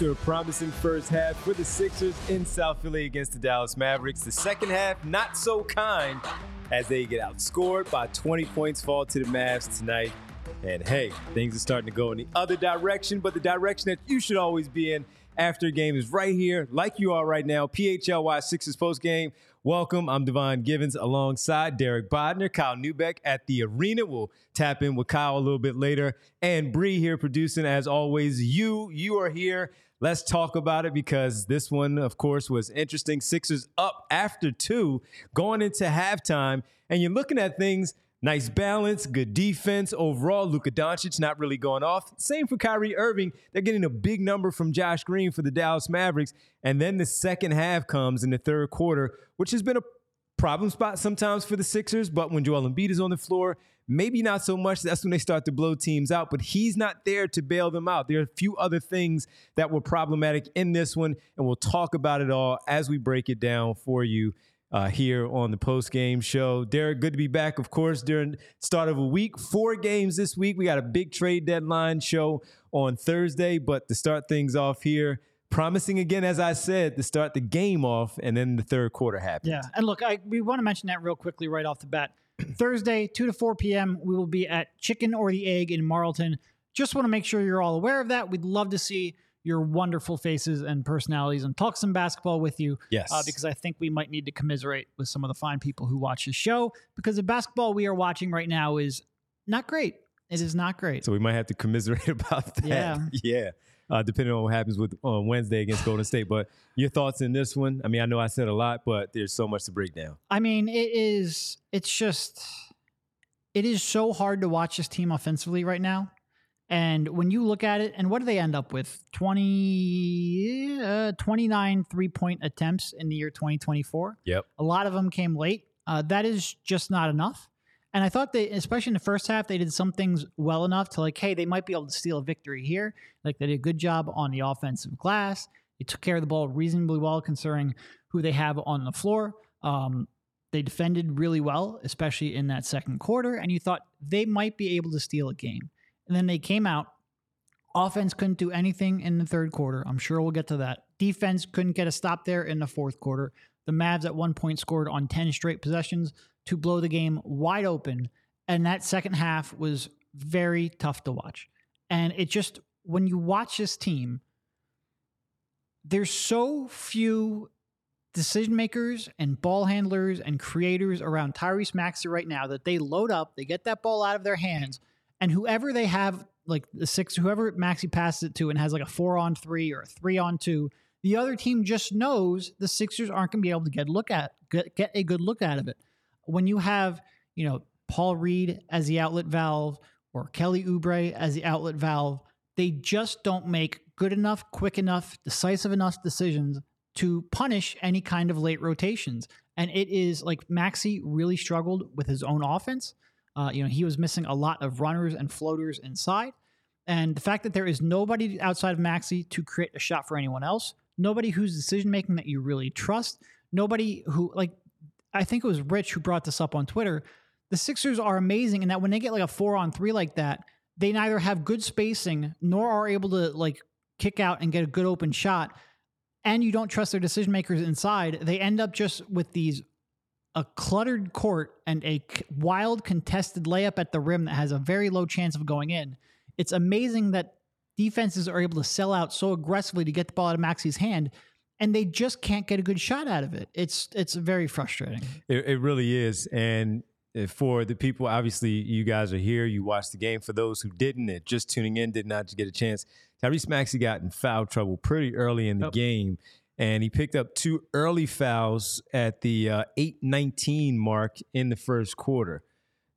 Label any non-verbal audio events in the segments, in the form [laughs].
After a promising first half for the Sixers in South Philly against the Dallas Mavericks, the second half not so kind as they get outscored by 20 points, fall to the Mavs tonight. And hey, things are starting to go in the other direction, but the direction that you should always be in after a game is right here, like you are right now. PHLY Sixers post game. Welcome. I'm Devon Givens alongside Derek Bodner, Kyle Neubeck at the arena. We'll tap in with Kyle a little bit later. And Bree here producing as always. You, you are here. Let's talk about it because this one, of course, was interesting. Sixers up after two, going into halftime, and you're looking at things Nice balance, good defense. Overall, Luka Doncic not really going off. Same for Kyrie Irving. They're getting a big number from Josh Green for the Dallas Mavericks. And then the second half comes in the third quarter, which has been a problem spot sometimes for the Sixers. But when Joel Embiid is on the floor, maybe not so much. That's when they start to blow teams out. But he's not there to bail them out. There are a few other things that were problematic in this one. And we'll talk about it all as we break it down for you uh, here on the post game show. Derek, good to be back, of course, during start of a week. Four games this week. We got a big trade deadline show on Thursday, but to start things off here, promising again, as I said, to start the game off, and then the third quarter happened. Yeah, and look, I, we want to mention that real quickly right off the bat. Thursday, 2 to 4 p.m., we will be at Chicken or the Egg in Marlton. Just want to make sure you're all aware of that. We'd love to see your wonderful faces and personalities and talk some basketball with you. Yes. Uh, because I think we might need to commiserate with some of the fine people who watch the show because the basketball we are watching right now is not great. It is not great. So we might have to commiserate [laughs] about that. Yeah. yeah. Uh, depending on what happens with on Wednesday against Golden State. But your thoughts in this one? I mean, I know I said a lot, but there's so much to break down. I mean, it is. It's just. It is so hard to watch this team offensively right now. And when you look at it, and what do they end up with? 20, uh, 29 three point attempts in the year 2024. Yep. A lot of them came late. Uh, that is just not enough. And I thought they, especially in the first half, they did some things well enough to like, hey, they might be able to steal a victory here. Like they did a good job on the offensive glass. They took care of the ball reasonably well, considering who they have on the floor. Um, they defended really well, especially in that second quarter. And you thought they might be able to steal a game. And then they came out. Offense couldn't do anything in the third quarter. I'm sure we'll get to that. Defense couldn't get a stop there in the fourth quarter. The Mavs at one point scored on 10 straight possessions to blow the game wide open. And that second half was very tough to watch. And it just, when you watch this team, there's so few decision makers and ball handlers and creators around Tyrese Maxey right now that they load up, they get that ball out of their hands, and whoever they have, like the six, whoever Maxey passes it to and has like a four on three or a three on two, the other team just knows the Sixers aren't going to be able to get look at get, get a good look out of it. When you have, you know, Paul Reed as the outlet valve or Kelly Oubre as the outlet valve, they just don't make good enough, quick enough, decisive enough decisions to punish any kind of late rotations. And it is like Maxey really struggled with his own offense. Uh, you know, he was missing a lot of runners and floaters inside. And the fact that there is nobody outside of Maxey to create a shot for anyone else, nobody whose decision making that you really trust, nobody who, like, I think it was Rich who brought this up on Twitter. The Sixers are amazing in that when they get like a four on three like that, they neither have good spacing nor are able to like kick out and get a good open shot. And you don't trust their decision makers inside. They end up just with these a cluttered court and a wild contested layup at the rim that has a very low chance of going in. It's amazing that defenses are able to sell out so aggressively to get the ball out of Maxey's hand and they just can't get a good shot out of it. It's it's very frustrating. It, it really is. And for the people, obviously, you guys are here. You watched the game. For those who didn't, and just tuning in, did not get a chance. Tyrese Maxey got in foul trouble pretty early in the oh. game, and he picked up two early fouls at the uh, 8-19 mark in the first quarter.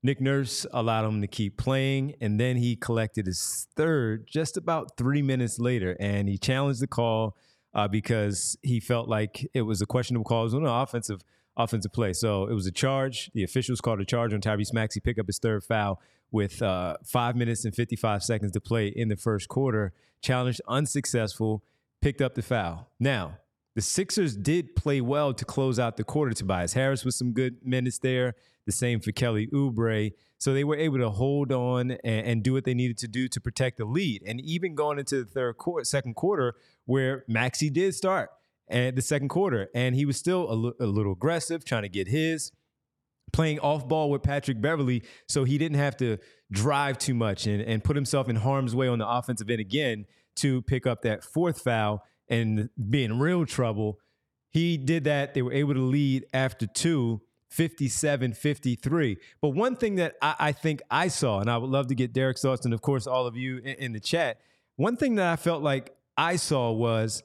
Nick Nurse allowed him to keep playing, and then he collected his third just about three minutes later, and he challenged the call uh, because he felt like it was a questionable call. It was an offensive offensive play, so it was a charge. The officials called a charge on Tyrese Maxey, pick up his third foul with uh, five minutes and 55 seconds to play in the first quarter. Challenged unsuccessful, picked up the foul. Now, the Sixers did play well to close out the quarter. Tobias Harris with some good minutes there. The same for Kelly Oubre. So they were able to hold on and, and, do what they needed to do to protect the lead. And even going into the third quarter, second quarter, where Maxey did start at the second quarter, and he was still a, l- a little aggressive, trying to get his, playing off ball with Patrick Beverley, so he didn't have to drive too much and, and put himself in harm's way on the offensive end again to pick up that fourth foul and be in real trouble. He did that. They were able to lead after two. 57 53. But one thing that I, I, think I saw, and I would love to get Derek's thoughts, and of course, all of you in, in, the chat, one thing that I felt like I saw was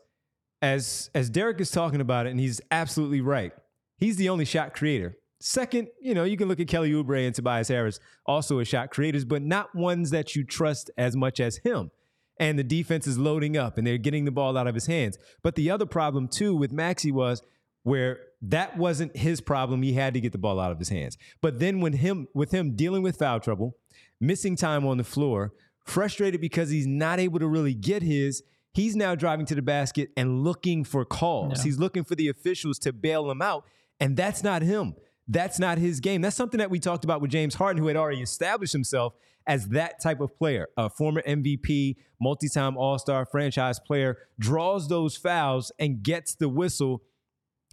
as, as Derek is talking about it, and he's absolutely right, he's the only shot creator. Second, you know, you can look at Kelly Oubre and Tobias Harris, also as shot creators, but not ones that you trust as much as him and the defense is loading up and they're getting the ball out of his hands. But the other problem too with Maxey was where that wasn't his problem. He had to get the ball out of his hands. But then when him with him dealing with foul trouble, missing time on the floor, frustrated because he's not able to really get his, he's now driving to the basket and looking for calls. He's looking for the officials to bail him out. And that's not him. That's not his game. That's something that we talked about with James Harden, who had already established himself as that type of player, a former MVP, multi time All Star franchise player, draws those fouls and gets the whistle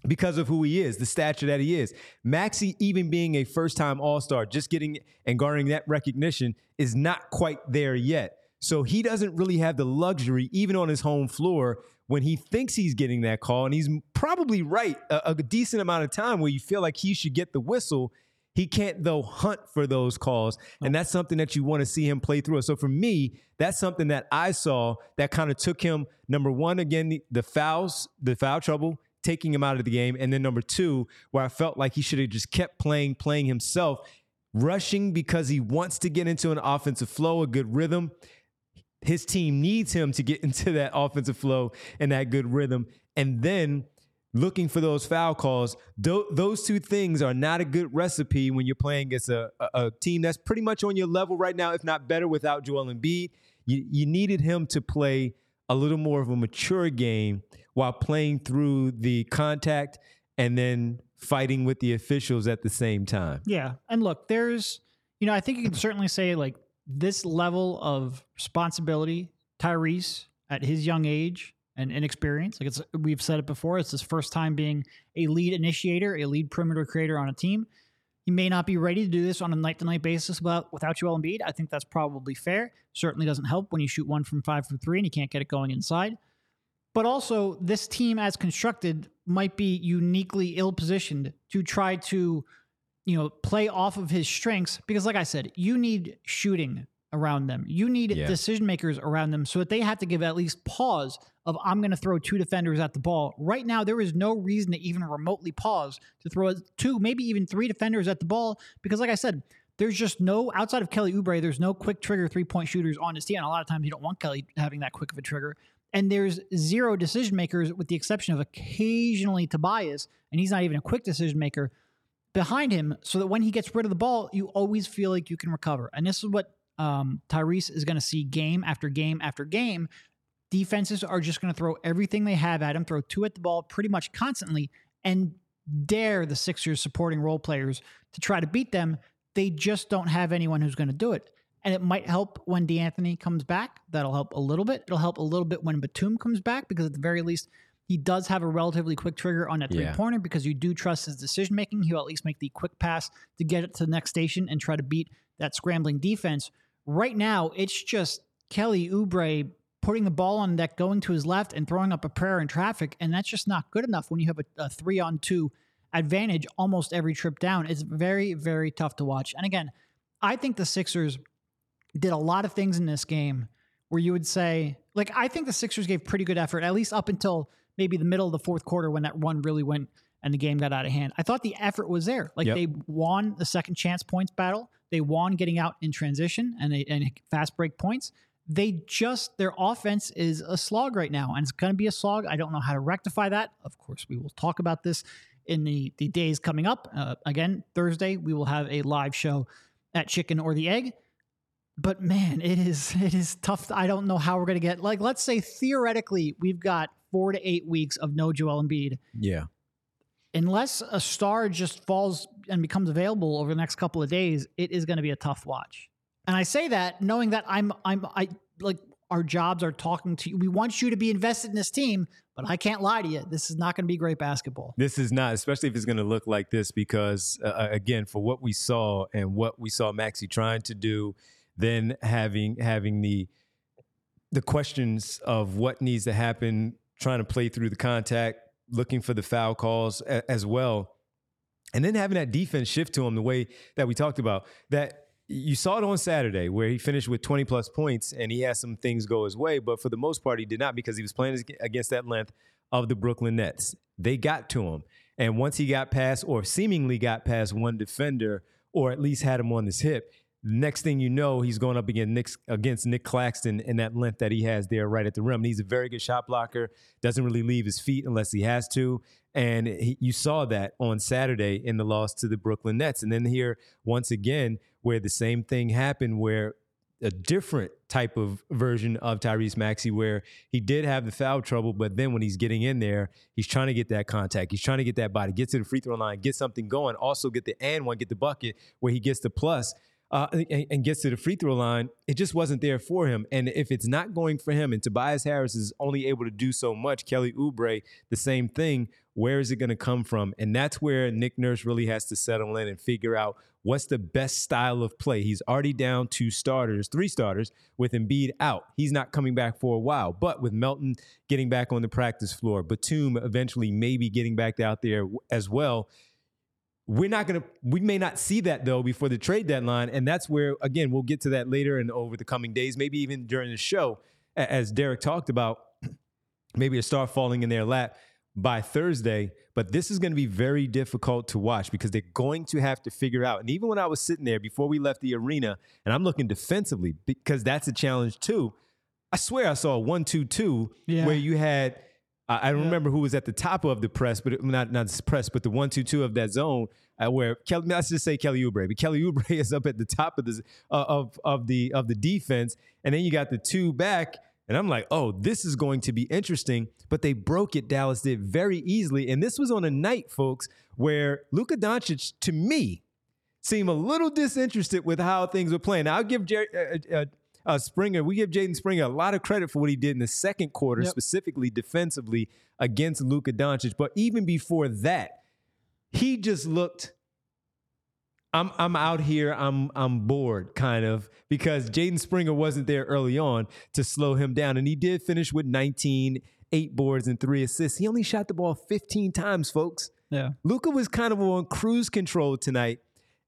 because of who he is, the stature that he is. Maxey, even being a first time All Star, just getting and garnering that recognition is not quite there yet. So he doesn't really have the luxury, even on his home floor, when he thinks he's getting that call, and he's probably right a, a decent amount of time where you feel like he should get the whistle he can't though hunt for those calls, and that's something that you want to see him play through. So for me, that's something that I saw that kind of took him number one again the, the fouls, the foul trouble, taking him out of the game, and then number two where I felt like he should have just kept playing, playing himself, rushing because he wants to get into an offensive flow, a good rhythm. His team needs him to get [laughs] into that offensive flow and that good rhythm, and then looking for those foul calls. Th- those two things are not a good recipe when you're playing against a, a, a, team that's pretty much on your level right now, if not better, without Joel Embiid. You, you needed him to play a little more of a mature game while playing through the contact and then fighting with the officials at the same time. Yeah. And look, there's, you know, I think you can certainly say like this level of responsibility, Tyrese at his young age, and inexperience. Like it's we've said it before, it's his first time being a lead initiator, a lead perimeter creator on a team. He may not be ready to do this on a night to night basis without, without Joel Embiid. I think that's probably fair. Certainly doesn't help when you shoot one from five from three and you can't get it going inside. But also, this team as constructed might be uniquely ill positioned to try to, you know, play off of his strengths because, like I said, you need shooting around them. You need yeah. decision makers around them so that they have to give at least pause of I'm going to throw two defenders at the ball. Right now, there is no reason to even remotely pause to throw two, maybe even three defenders at the ball because, like I said, there's just no outside of Kelly Oubre. There's no quick trigger three point shooters on his team. And a lot of times you don't want Kelly having that quick of a trigger. And there's zero decision makers with the exception of occasionally Tobias, and he's not even a quick decision maker behind him. So that when he gets rid of the ball, you always feel like you can recover. And this is what um, Tyrese is going to see game after game after game. Defenses are just going to throw everything they have at him, throw two at the ball pretty much constantly, and dare the Sixers supporting role players to try to beat them. They just don't have anyone who's going to do it. And it might help when D'Anthony comes back. That'll help a little bit. It'll help a little bit when Batum comes back because at the very least, he does have a relatively quick trigger on that three pointer yeah. because you do trust his decision making. He'll at least make the quick pass to get it to the next station and try to beat that scrambling defense. Right now, it's just Kelly Oubre putting the ball on deck, going to his left, and throwing up a prayer in traffic. And that's just not good enough when you have a, a three on two advantage almost every trip down. It's very, very tough to watch. And again, I think the Sixers did a lot of things in this game where you would say, like, I think the Sixers gave pretty good effort, at least up until maybe the middle of the fourth quarter when that run really went and the game got out of hand. I thought the effort was there. Like yep. they won the second chance points battle. They won getting out in transition and, they, and fast break points. They just, their offense is a slog right now, and it's going to be a slog. I don't know how to rectify that. Of course, we will talk about this in the, the days coming up. Uh, again, Thursday, we will have a live show at Chicken or the Egg. but man, it is it is tough. I don't know how we're going to get like let's say theoretically we've got 4 to 8 weeks of no Joel Embiid. Yeah. Unless a star just falls and becomes available over the next couple of days, it is going to be a tough watch. And I say that knowing that I'm I'm I like our jobs are talking to you. We want you to be invested in this team, but I can't lie to you. This is not going to be great basketball. This is not, especially if it's going to look like this, because uh, uh, again, for what we saw and what we saw Maxey trying to do, then having having the the questions of what needs to happen, trying to play through the contact, looking for the foul calls a, as well, and then having that defense shift to him the way that we talked about that you saw it on Saturday where he finished with 20 plus points and he had some things go his way, but for the most part, he did not because he was playing against that length of the Brooklyn Nets. They got to him. And once he got past or seemingly got past one defender or at least had him on his hip, next thing you know, he's going up against Nick, against Nick Claxton in that length that he has there right at the rim. And he's a very good shot blocker, doesn't really leave his feet unless he has to. And he, you saw that on Saturday in the loss to the Brooklyn Nets. And then here, once again, where the same thing happened, where a different type of version of Tyrese Maxey where he did have the foul trouble, but then when he's getting in there, he's trying to get that contact. He's trying to get that body, get to the free throw line, get something going, also get the and one, get the bucket where he gets the plus uh, and, and, gets to the free throw line. It just wasn't there for him. And if it's not going for him, and Tobias Harris is only able to do so much, Kelly Oubre, the same thing, where is it going to come from? And that's where Nick Nurse really has to settle in and figure out what's the best style of play. He's already down two starters, three starters, with Embiid out. He's not coming back for a while. But with Melton getting back on the practice floor, Batum eventually maybe getting back out there as well. We're not going to, we may not see that though before the trade deadline. And that's where, again, we'll get to that later and over the coming days, maybe even during the show, as Derek talked about, [clears throat] maybe a star falling in their lap by Thursday. But this is going to be very difficult to watch because they're going to have to figure out. And even when I was sitting there before we left the arena, and I'm looking defensively because that's a challenge too. I swear I saw a one-two-two yeah. where you had. I don't yeah. remember who was at the top of the press, but it, not not the press, but the one-two-two of that zone uh, where Kelly. Let's just say Kelly Oubre, but Kelly Oubre [laughs] is up at the top of the uh, of of the of the defense, and then you got the two back and I'm like, oh, this is going to be interesting. But they broke it, Dallas did very easily. And this was on a night, folks, where Luka Doncic, to me, seemed a little disinterested with how things were playing. Now, I'll give Jerry, uh, uh, uh, Springer, we give Jaden Springer a lot of credit for what he did in the second quarter, yep. specifically defensively against Luka Doncic. But even before that, he just looked I'm I'm out here. I'm I'm bored, kind of, because Jaden Springer wasn't there early on to slow him down, and he did finish with 19, eight boards and three assists. He only shot the ball 15 times, folks. Yeah, Luka was kind of on cruise control tonight.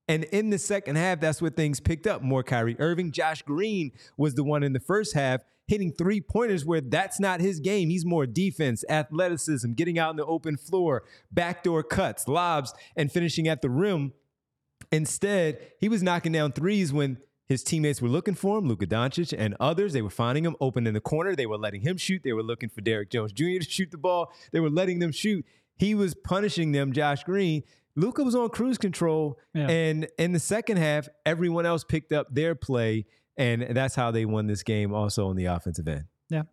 And in the second half, that's where things picked up. More Kyrie Irving. Josh Green was the one in the first half hitting three pointers where that's not his game. He's more defense, athleticism, getting out in the open floor, backdoor cuts, lobs, and finishing at the rim Instead, he was knocking down threes when his teammates were looking for him, Luka Doncic and others. They were finding him open in the corner. They were letting him shoot. They were looking for Derrick Jones Jr. to shoot the ball. They were letting them shoot. He was punishing them, Josh Green. Luka was on cruise control. Yeah. And in the second half, everyone else picked up their play. And that's how they won this game also on the offensive end. Yeah.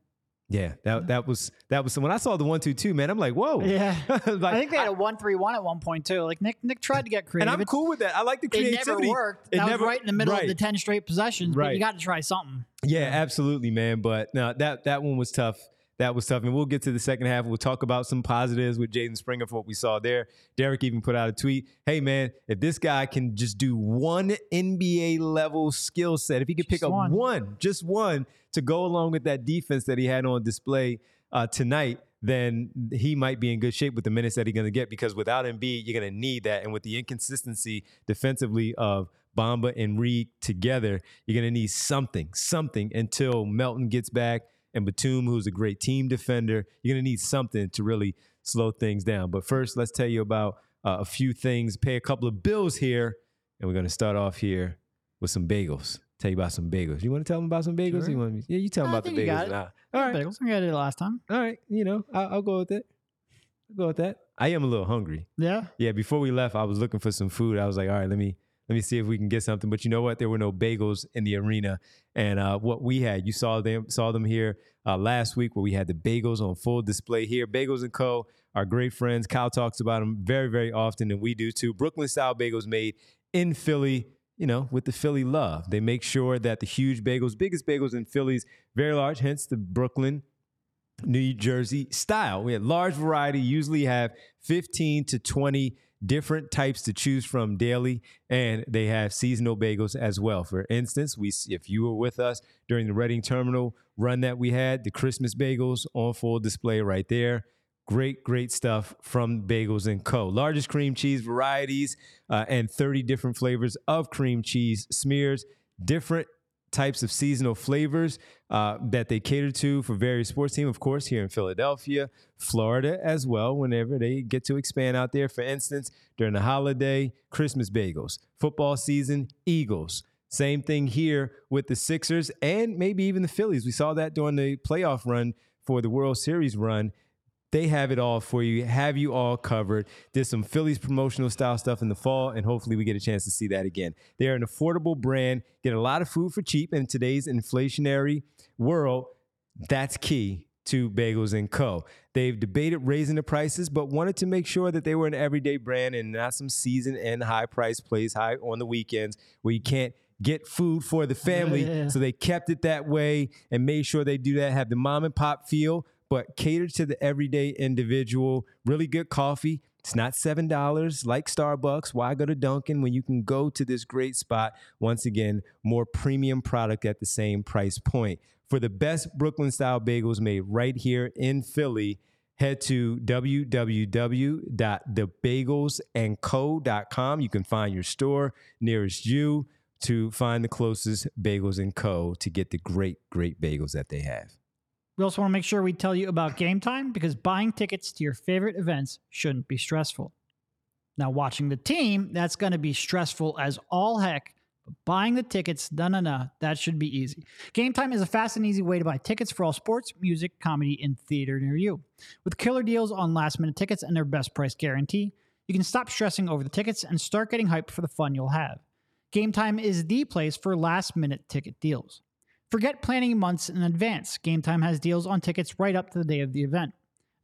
Yeah, that that was that was when I saw the one two two man. I'm like, whoa. Yeah, [laughs] like, I think they had a one three one at one point too. Like Nick Nick tried to get creative, [laughs] and I'm cool with that. I like the creativity. It never worked. It that never, was right in the middle right. of the ten straight possessions. Right. But you got to try something. Yeah, yeah, absolutely, man. But no, that that one was tough. That was tough, and we'll get to the second half. We'll talk about some positives with Jaden Springer for what we saw there. Derek even put out a tweet: "Hey, man, if this guy can just do one NBA level skill set, if he could pick up one. one, just one, to go along with that defense that he had on display." uh, tonight, then he might be in good shape with the minutes that he's going to get because without Embiid, you're going to need that. And with the inconsistency defensively of Bamba and Reed together, you're going to need something, something until Melton gets back and Batum, who's a great team defender. You're going to need something to really slow things down. But first, let's tell you about uh, a few things, pay a couple of bills here. And we're going to start off here with some bagels tell you about some bagels. You want to tell them about some bagels? Sure. You want me? Yeah, you tell them about the bagels. Nah. All right, bagels. I got it last time. All right, you know, I'll, I'll go with it. I'll go with that. I am a little hungry. Yeah. Yeah. Before we left, I was looking for some food. I was like, all right, let me Let me see if we can get something. But you know what? There were no bagels in the arena, and uh, what we had, you saw them saw them here uh, last week, where we had the bagels on full display here. Bagels and Co. are great friends. Kyle talks about them very very often, and we do too. Brooklyn style bagels made in Philly. You know, with the Philly love, they make sure that the huge bagels, biggest bagels in Philly's, very large. Hence the Brooklyn New Jersey style. We had large variety, usually have 15 to 20 different types to choose from daily, and they have seasonal bagels as well. For instance, we if you were with us during the Reading Terminal run that we had, the Christmas bagels on full display right there. Great, great stuff from Bagels and Co. Largest cream cheese varieties uh, and 30 different flavors of cream cheese smears, different types of seasonal flavors uh, that they cater to for various sports teams, of course, here in Philadelphia, Florida as well, whenever they get to expand out there. For instance, during the holiday, Christmas bagels, football season, Eagles. Same thing here with the Sixers and maybe even the Phillies. We saw that during the playoff run for the World Series run. They have it all for you, have you all covered. Did some Phillies promotional style stuff in the fall, and hopefully we get a chance to see that again. They're an affordable brand, get a lot of food for cheap in today's inflationary world. That's key to Bagels and Co. They've debated raising the prices, but wanted to make sure that they were an everyday brand and not some season and high price place high on the weekends where you can't get food for the family. Yeah, yeah. So they kept it that way and made sure they do that, have the mom and pop feel, but cater to the everyday individual. Really good coffee. It's not $7 like Starbucks. Why go to Dunkin' when you can go to this great spot? Once again, more premium product at the same price point. For the best Brooklyn style bagels made right here in Philly, head to www.thebagelsandco.com. You can find your store nearest you to find the closest Bagels and Co. to get the great, great bagels that they have. We also want to make sure we tell you about game time because buying tickets to your favorite events shouldn't be stressful. Now, watching the team, that's going to be stressful as all heck. But buying the tickets, no, no, no, that should be easy. Game Time is a fast and easy way to buy tickets for all sports, music, comedy, and theater near you. With killer deals on last minute tickets and their best price guarantee, you can stop stressing over the tickets and start getting hyped for the fun you'll have. Game Time is the place for last minute ticket deals. Forget planning months in advance. Game Time has deals on tickets right up to the day of the event.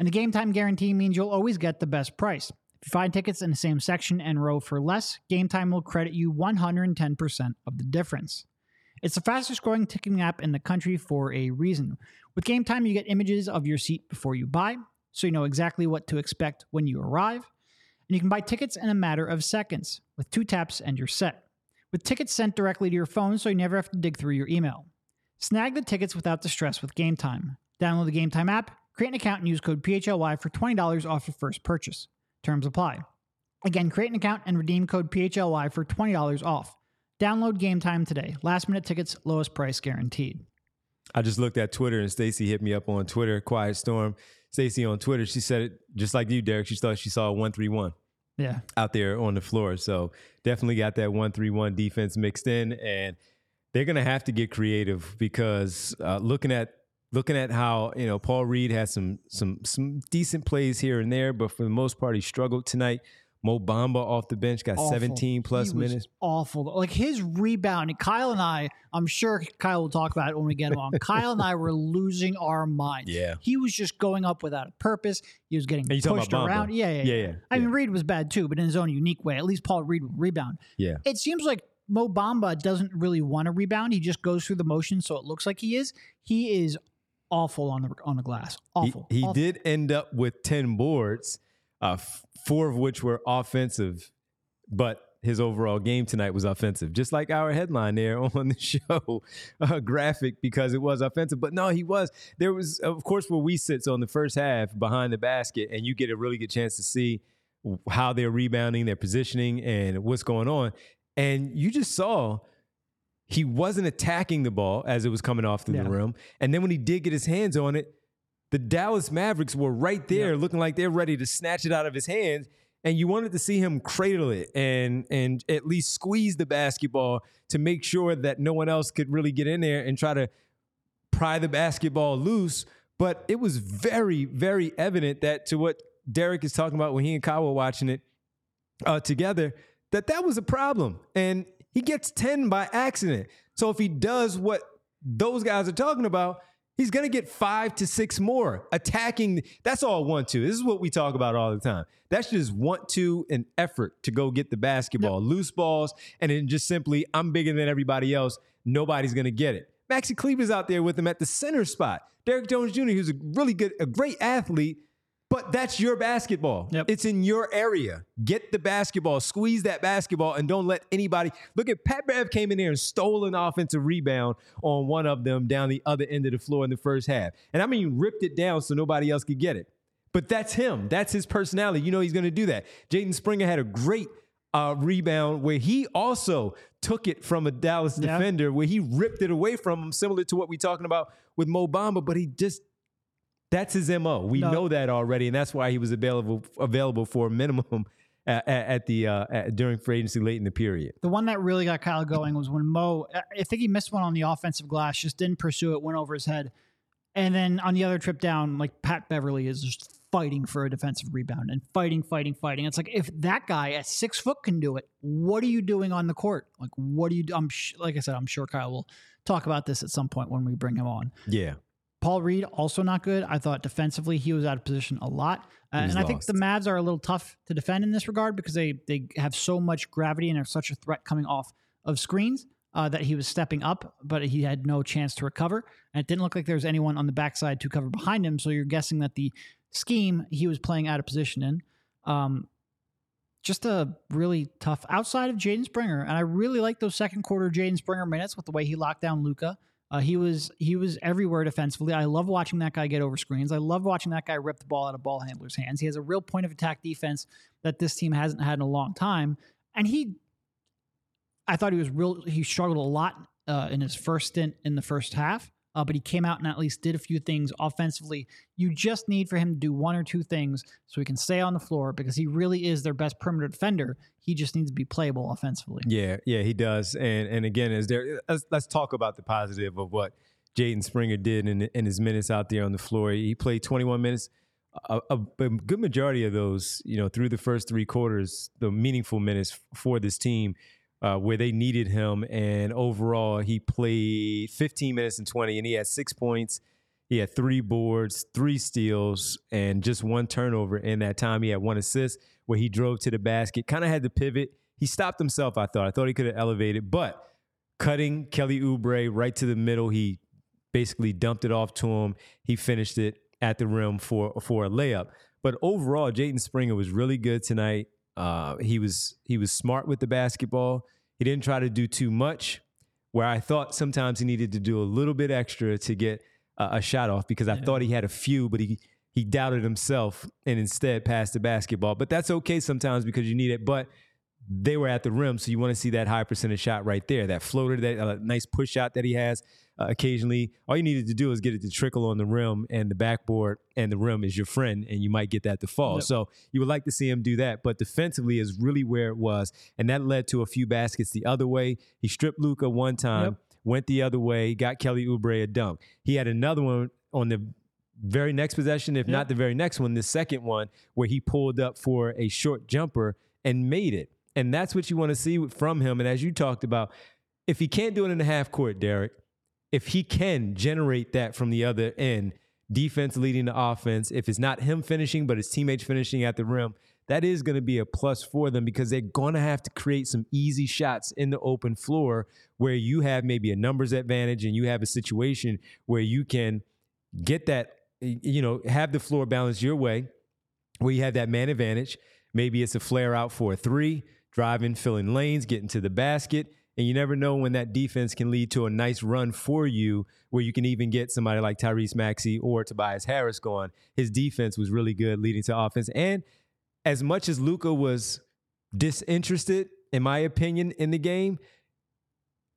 And the Game Time guarantee means you'll always get the best price. If you find tickets in the same section and row for less, Game Time will credit you 110% of the difference. It's the fastest growing ticketing app in the country for a reason. With Game Time, you get images of your seat before you buy, so you know exactly what to expect when you arrive. And you can buy tickets in a matter of seconds. With two taps and you're set. With tickets sent directly to your phone, so you never have to dig through your email. Snag the tickets without the stress with Game Time. Download the Game Time app, create an account, and use code PHLY for $20 off your first purchase. Terms apply. Again, create an account and redeem code PHLY for $20 off. Download Game Time today. Last minute tickets, lowest price guaranteed. I just looked at Twitter and Stacy hit me up on Twitter, Quiet Storm. Stacy on Twitter, she said it just like you, Derek. She thought she saw a 131 Yeah. out there on the floor. So definitely got that 131 defense mixed in. And they're going to have to get creative because uh, looking at looking at how you know Paul Reed has some some some decent plays here and there, but for the most part he struggled tonight. Mo Bamba off the bench got Awful. 17 plus minutes. Awful. Like his rebound, Kyle and I, I'm sure Kyle will talk about it when we get along. Kyle and I were losing our minds. Yeah. He was just going up without a purpose. He was getting And you talking pushed around. Yeah, yeah, Yeah, yeah, I mean. Reed was bad too, but in his own unique way. At least Paul Reed would rebound. Yeah. It seems like Mo Bamba doesn't really want to rebound. He just goes through the motion, so it looks like he is. He is awful on the on the glass. He, Awful. he Awful. did end up with 10 boards, uh, four of which were offensive, but his overall game tonight was offensive, just like our headline there [laughs] on the show uh, graphic, because it was offensive. But no, he was. There was, of course, where we sit, so in the first half behind the basket, and you get a really good chance to see how they're rebounding, their positioning, and what's going on. And you just saw he wasn't attacking the ball as it was coming off through Yeah. the rim. And then when he did get his hands on it, the Dallas Mavericks were right there looking like they're ready to snatch it out of his hands. And you wanted to see him cradle it and and at least squeeze the basketball to make sure that no one else could really get in there and try to pry the basketball loose. But it was very, very evident that to what Derek is talking about when he and Kyle were watching it uh, together, that that was a problem. And he gets 10 by accident. So if he does what those guys are talking about, he's going to get five to six more attacking. That's all want to. This is what we talk about all the time. That's just want to and effort to go get the basketball, yep. loose balls, and then just simply, I'm bigger than everybody else. Nobody's going to get it. Maxi Kleber's out there with him at the center spot. Derrick Jones Jr., who's a really good, a great athlete, but that's your basketball. Yep. It's in your area. Get the basketball, squeeze that basketball, and don't let anybody look at Pat Bev came in there and stole an offensive rebound on one of them down the other end of the floor in the first half. And I mean, ripped it down so nobody else could get it. But that's him. That's his personality. You know he's going to do that. Jaden Springer had a great uh, rebound where he also took it from a Dallas defender, where he ripped it away from him, similar to what we're talking about with Mo Bamba. But he just that's his mo. We no. know that already, and that's why he was available available for a minimum [laughs] at, at the uh, at, during free agency late in the period. The one that really got Kyle going was when Mo. I think he missed one on the offensive glass, just didn't pursue it, went over his head, and then on the other trip down, like Pat Beverley is just fighting for a defensive rebound and fighting, fighting, fighting. It's like if that guy at six foot can do it, what are you doing on the court? Like, what do you? I'm sh- like I said, I'm sure Kyle will talk about this at some point when we bring him on. Yeah. Paul Reed also not good. I thought defensively he was out of position a lot, uh, and I think the Mavs are a little tough to defend in this regard because they they have so much gravity and are such a threat coming off of screens uh, that he was stepping up, but he had no chance to recover, and it didn't look like there was anyone on the backside to cover behind him. So you're guessing that the scheme he was playing out of position in. Um, just a really tough outside of Jaden Springer, and I really like those second quarter Jaden Springer minutes with the way he locked down Luka. Uh, he was he was everywhere defensively. I love watching that guy get over screens. I love watching that guy rip the ball out of ball handlers' hands. He has a real point of attack defense that this team hasn't had in a long time. And he, I thought he was real. He struggled a lot uh, in his first stint in the first half uh, but he came out and at least did a few things offensively. You just need for him to do one or two things so he can stay on the floor because he really is their best perimeter defender. He just needs to be playable offensively. Yeah, yeah, he does. And and again, is there? Let's, let's talk about the positive of what Jaden Springer did in, in his minutes out there on the floor. He played 21 minutes. A, a, good majority of those, you know, through the first three quarters, the meaningful minutes for this team uh, where they needed him. And overall, he played 15 minutes and 20, and he had six points. He had three boards, three steals, and just one turnover in that time. He had one assist where he drove to the basket, kind of had to pivot. He stopped himself, I thought. I thought he could have elevated, but cutting Kelly Oubre right to the middle, he basically dumped it off to him. He finished it at the rim for, for a layup. But overall, Jaden Springer was really good tonight. Uh, he was he was smart with the basketball. He didn't try to do too much. Where I thought sometimes he needed to do a little bit extra to get a, a shot off because I yeah. thought he had a few, but he he doubted himself and instead passed the basketball. But that's okay sometimes because you need it. But they were at the rim, so you want to see that high percentage shot right there, that floater, that uh, nice push shot that he has uh, occasionally. All you needed to do is get it to trickle on the rim, and the backboard and the rim is your friend, and you might get that to fall. Yep. So you would like to see him do that, but defensively is really where it was, and that led to a few baskets the other way. He stripped Luka one time, yep. Went the other way, got Kelly Oubre a dunk. He had another one on the very next possession, if yep. not the very next one, the second one, where he pulled up for a short jumper and made it. And that's what you want to see from him. And as you talked about, if he can't do it in the half court, Derek, if he can generate that from the other end, defense leading the offense, if it's not him finishing, but his teammates finishing at the rim, that is going to be a plus for them because they're going to have to create some easy shots in the open floor where you have maybe a numbers advantage and you have a situation where you can get that, you know, have the floor balance your way, where you have that man advantage. Maybe it's a flare out for a three, driving, filling lanes, getting to the basket and you never know when that defense can lead to a nice run for you where you can even get somebody like Tyrese Maxey or Tobias Harris going. His defense was really good leading to offense. And as much as Luka was disinterested, in my opinion, in the game,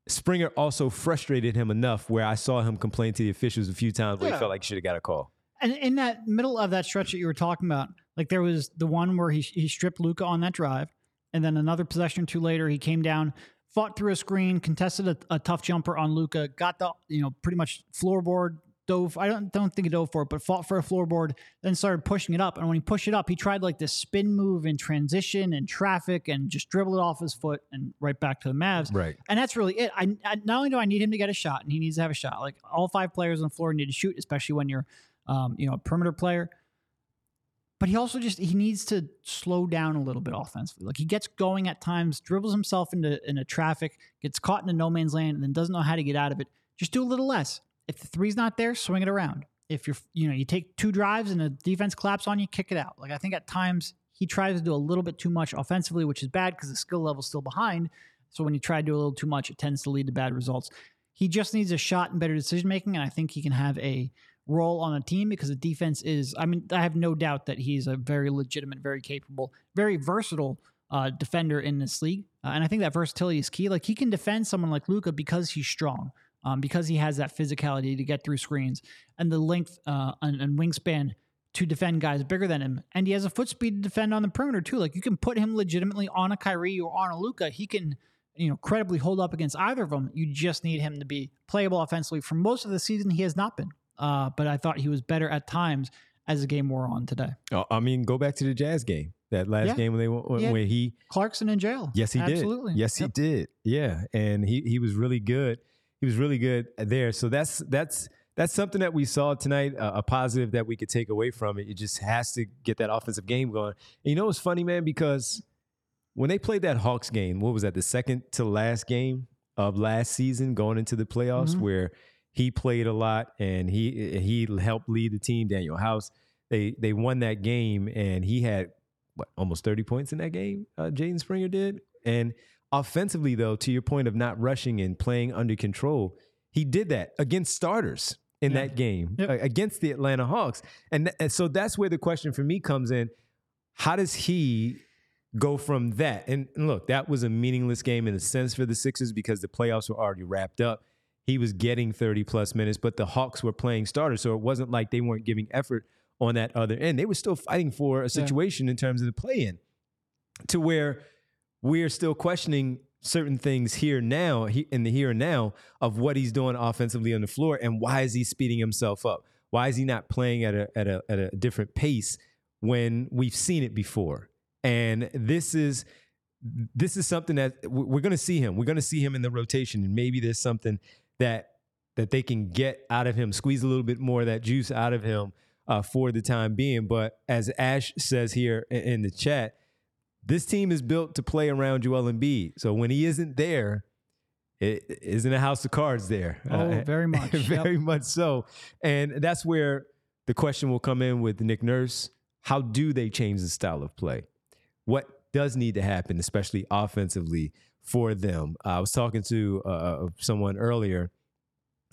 Springer also frustrated him enough where I saw him complain to the officials a few times where yeah. he felt like he should have got a call. And in that middle of that stretch that you were talking about, like there was the one where he he stripped Luka on that drive, and then another possession or two later, he came down, fought through a screen, contested a, a tough jumper on Luka, got the you know pretty much floorboard dove. I don't don't think he dove for it, but fought for a floorboard, then started pushing it up. And when he pushed it up, he tried like this spin move in transition and traffic, and just dribbled it off his foot and right back to the Mavs. Right. And that's really it. I, I not only do I need him to get a shot, and he needs to have a shot. Like all five players on the floor need to shoot, especially when you're, um, you know, a perimeter player. But he also just he needs to slow down a little bit offensively. Like he gets going at times, dribbles himself into into traffic, gets caught into no man's land, and then doesn't know how to get out of it. Just do a little less. If the three's not there, swing it around. If you're you know you take two drives and the defense collapse on you, kick it out. Like I think at times he tries to do a little bit too much offensively, which is bad because the skill level's still behind. So when you try to do a little too much, it tends to lead to bad results. He just needs a shot and better decision making, and I think he can have a role on a team because the defense is. I mean, I have no doubt that he's a very legitimate, very capable, very versatile uh, defender in this league, uh, and I think that versatility is key. Like he can defend someone like Luka because he's strong, um, because he has that physicality to get through screens and the length uh, and, and wingspan to defend guys bigger than him, and he has a foot speed to defend on the perimeter too. Like you can put him legitimately on a Kyrie or on a Luka. He can you know, credibly hold up against either of them. You just need him to be playable offensively. For most of the season, he has not been. Uh, but I thought he was better at times as the game wore on today. Oh, I mean, go back to the Jazz game. That last Yeah. game when they when, Yeah. he Clarkson in jail. Yes, he did. Absolutely. did. Yes, Yep. he did. Yeah, and he he was really good. He was really good there. So that's that's that's something that we saw tonight. Uh, a positive that we could take away from it. It just has to get that offensive game going. And you know what's funny, man? Because when they played that Hawks game, what was that? The second to last game of last season, going into the playoffs, Mhm. where he played a lot and he he helped lead the team. Danuel House. They they won that game, and he had what almost 30 points in that game uh, Jaden Springer did and offensively though to your point of not rushing and playing under control he did that against starters in Yeah. that game Yep. against the Atlanta Hawks and, th- and so that's where the question for me comes in how does he go from that and, and look that was a meaningless game in a sense for the Sixers because the playoffs were already wrapped up he was getting 30 plus minutes but the Hawks were playing starters so it wasn't like they weren't giving effort on that other end. They were still fighting for a situation in terms of the play in to where we're still questioning certain things here now, in the here and now, of what he's doing offensively on the floor and why is he speeding himself up? Why is he not playing at a, at a, at a different pace when we've seen it before? And this is this is something that we're going to see him. We're going to see him in the rotation, and maybe there's something that that they can get out of him, squeeze a little bit more of that juice out of him uh, for the time being. But as Ash says here in, in the chat, this team is built to play around Joel Embiid. So when he isn't there, it isn't a house of cards there. Oh, Uh, very [laughs] much. Yep. very much so. And that's where the question will come in with Nick Nurse. How do they change the style of play? What does need to happen, especially offensively, for them? I was talking to uh, someone earlier,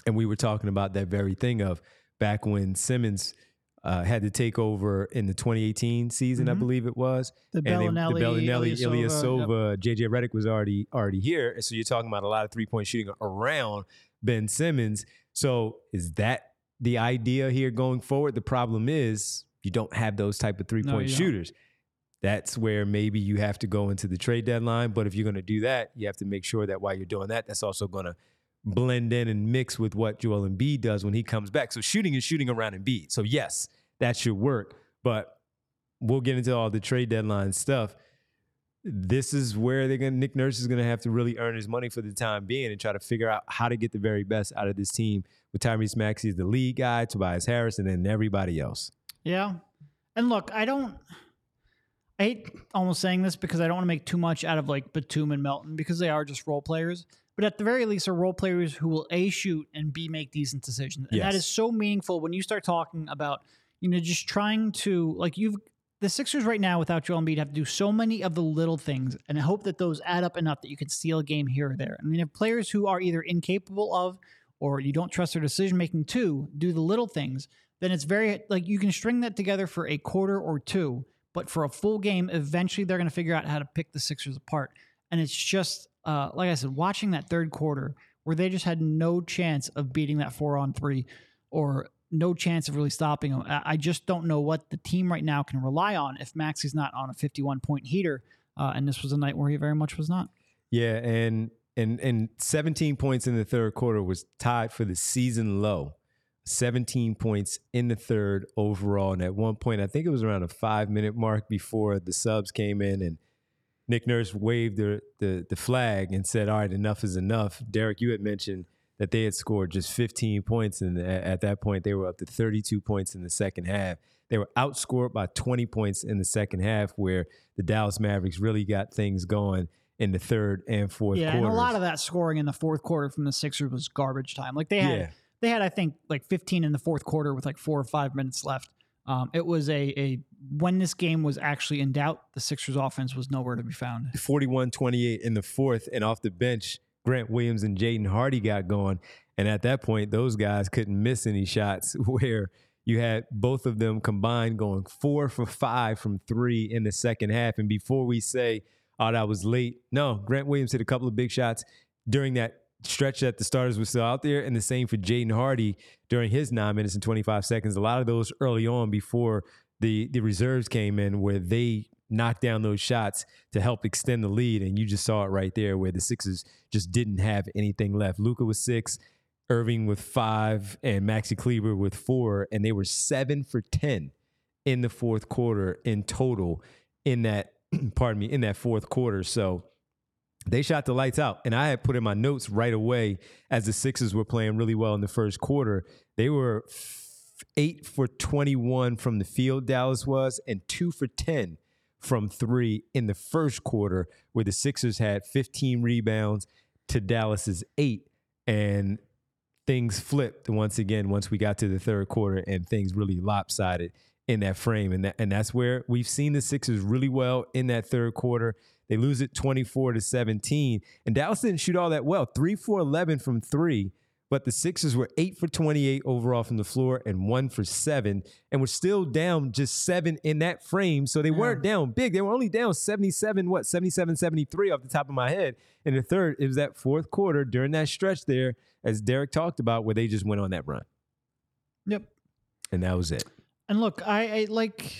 and we were talking about that very thing of back when Simmons uh, had to take over in the 2018 season, I Mhm. believe it was. The they- Belinelli, the Belinelli, Ilyasova, yep. JJ Redick was already already here. And so you're talking about a lot of three point shooting around Ben Simmons. So is that the idea here going forward? The problem is you don't have those type of three No, point don't. shooters. That's where maybe you have to go into the trade deadline. But if you're going to do that, you have to make sure that while you're doing that, that's also going to blend in and mix with what Joel Embiid does when he comes back. So shooting is shooting around Embiid. So yes, that should work. But we'll get into all the trade deadline stuff. This is where they're gonna Nick Nurse is gonna have to really earn his money for the time being and try to figure out how to get the very best out of this team with Tyrese Maxey as the lead guy, Tobias Harris, and then everybody else. Yeah. And look, I don't. I hate almost saying this because I don't want to make too much out of like Batum and Melton because they are just role players. But at the very least, are role players who will A, shoot and B, make decent decisions. And that Yes. is so meaningful when you start talking about, you know, just trying to, like, you've, the Sixers right now without Joel Embiid have to do so many of the little things and I hope that those add up enough that you can steal a game here or there. I mean, if players who are either incapable of or you don't trust their decision making to do the little things, then it's very like you can string that together for a quarter or two, but for a full game, eventually they're going to figure out how to pick the Sixers apart. And it's just uh, like I said, watching that third quarter where they just had no chance of beating that four on three or no chance of really stopping them. I just don't know what the team right now can rely on if Maxey's not on a 51 point heater. Uh, and this was a night where he very much was not. Yeah, and and and 17 points in the third quarter was tied for the season low 17 points in the third overall. And at one point, I think it was around a five minute mark before the subs came in and Nick Nurse waved the, the, the flag and said, All right, enough is enough. Derek, you had mentioned that they had scored just 15 points. And at that point, they were up to 32 points in the second half. They were outscored by 20 points in the second half, where the Dallas Mavericks really got things going in the third and fourth. Yeah, quarters. and a lot of that scoring in the fourth quarter from the Sixers was garbage time. Like they had, Yeah. they had, I think, like 15 in the fourth quarter with like four or five minutes left. Um, it was a a when this game was actually in doubt, the Sixers offense was nowhere to be found. 41 28 in the fourth, and off the bench, Grant Williams and Jaden Hardy got going. And at that point, those guys couldn't miss any shots [laughs] where you had both of them combined going four for five from three in the second half. And before we say, oh, that was late, no, Grant Williams hit a couple of big shots during that stretch that the starters were still out there. And the same for Jaden Hardy during his nine minutes and 25 seconds. A lot of those early on before the, the reserves came in where they knocked down those shots to help extend the lead. And you just saw it right there where the Sixers just didn't have anything left. Luka was six, Irving with five, and Maxi Kleber with four. And they were seven for 10 in the fourth quarter in total in that, [clears throat] pardon me, in that fourth quarter. So they shot the lights out. And I had put in my notes right away as the Sixers were playing really well in the first quarter. They were eight for 21 from the field, Dallas was, and two for 10 from three in the first quarter, where the Sixers had 15 rebounds to Dallas's eight. And things flipped once again once we got to the third quarter and things really lopsided in that frame. And, that, and that's where we've seen the Sixers really well in that third quarter. They lose it 24 to 17. And Dallas didn't shoot all that well. 3 for 11 from three, but the Sixers were 8 for 28 overall from the floor and 1 for 7 and were still down just 7 in that frame. So they weren't down big. They were only down 77 what? 77 73 off the top of my head. In the third, it was that fourth quarter during that stretch there as Derek talked about where they just went on that run. Yep. And that was it. And look, I, I like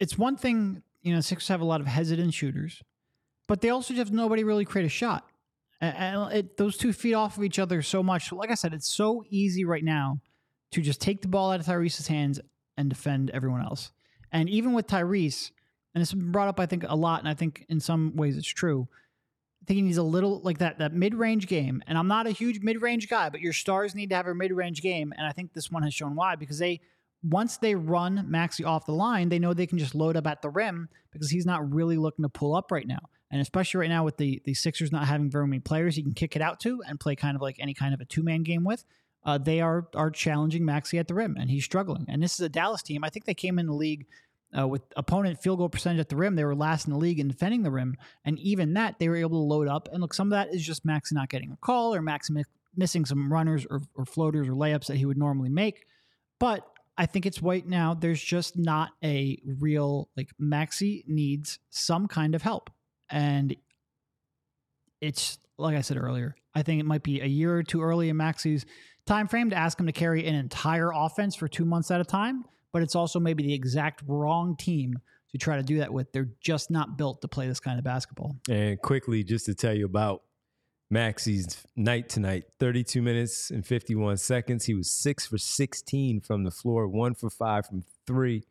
it's one thing, you know, Sixers have a lot of hesitant shooters, but they also just nobody really create a shot. And, it, those two feed off of each other so much. Like I said, it's so easy right now to just take the ball out of Tyrese's hands and defend everyone else. And even with Tyrese, and it's been brought up, I think, a lot, and I think in some ways it's true. I think he needs a little like that that mid range game. And I'm not a huge mid range guy, but your stars need to have a mid range game. And I think this one has shown why because they once they run Maxey off the line, they know they can just load up at the rim because he's not really looking to pull up right now. And especially right now with the the Sixers not having very many players he can kick it out to and play kind of like any kind of a two man game with, uh, they are are challenging Maxey at the rim and he's struggling. And this is a Dallas team. I think they came in the league uh, with opponent field goal percentage at the rim. They were last in the league in defending the rim, and even that they were able to load up. And look, some of that is just Maxey not getting a call or Maxey mi- missing some runners or, or floaters or layups that he would normally make. But I think it's right now. There's just not a real like Maxey needs some kind of help, and it's like I said earlier. I think it might be a year or two early in Maxey's time frame to ask him to carry an entire offense for two months at a time. But it's also maybe the exact wrong team to try to do that with. They're just not built to play this kind of basketball. And quickly, just to tell you about Maxey's night tonight 32 minutes and 51 seconds. He was six for 16 from the floor, one for five from three.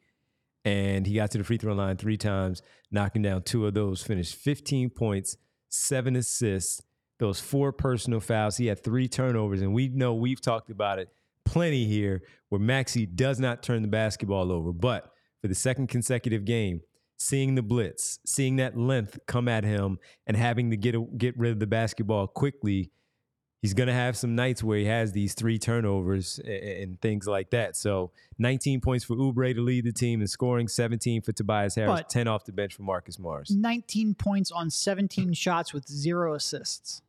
And he got to the free throw line three times, knocking down two of those, finished 15 points, seven assists, those four personal fouls. He had three turnovers. And we know we've talked about it plenty here where Maxey does not turn the basketball over. But for the second consecutive game, seeing the blitz, seeing that length come at him, and having to get a, get rid of the basketball quickly, he's going to have some nights where he has these three turnovers and, and things like that. So, 19 points for Oubre to lead the team in scoring, 17 for Tobias Harris, But- 10 off the bench for Marcus Morris. 19 points on 17 [laughs] shots with zero assists.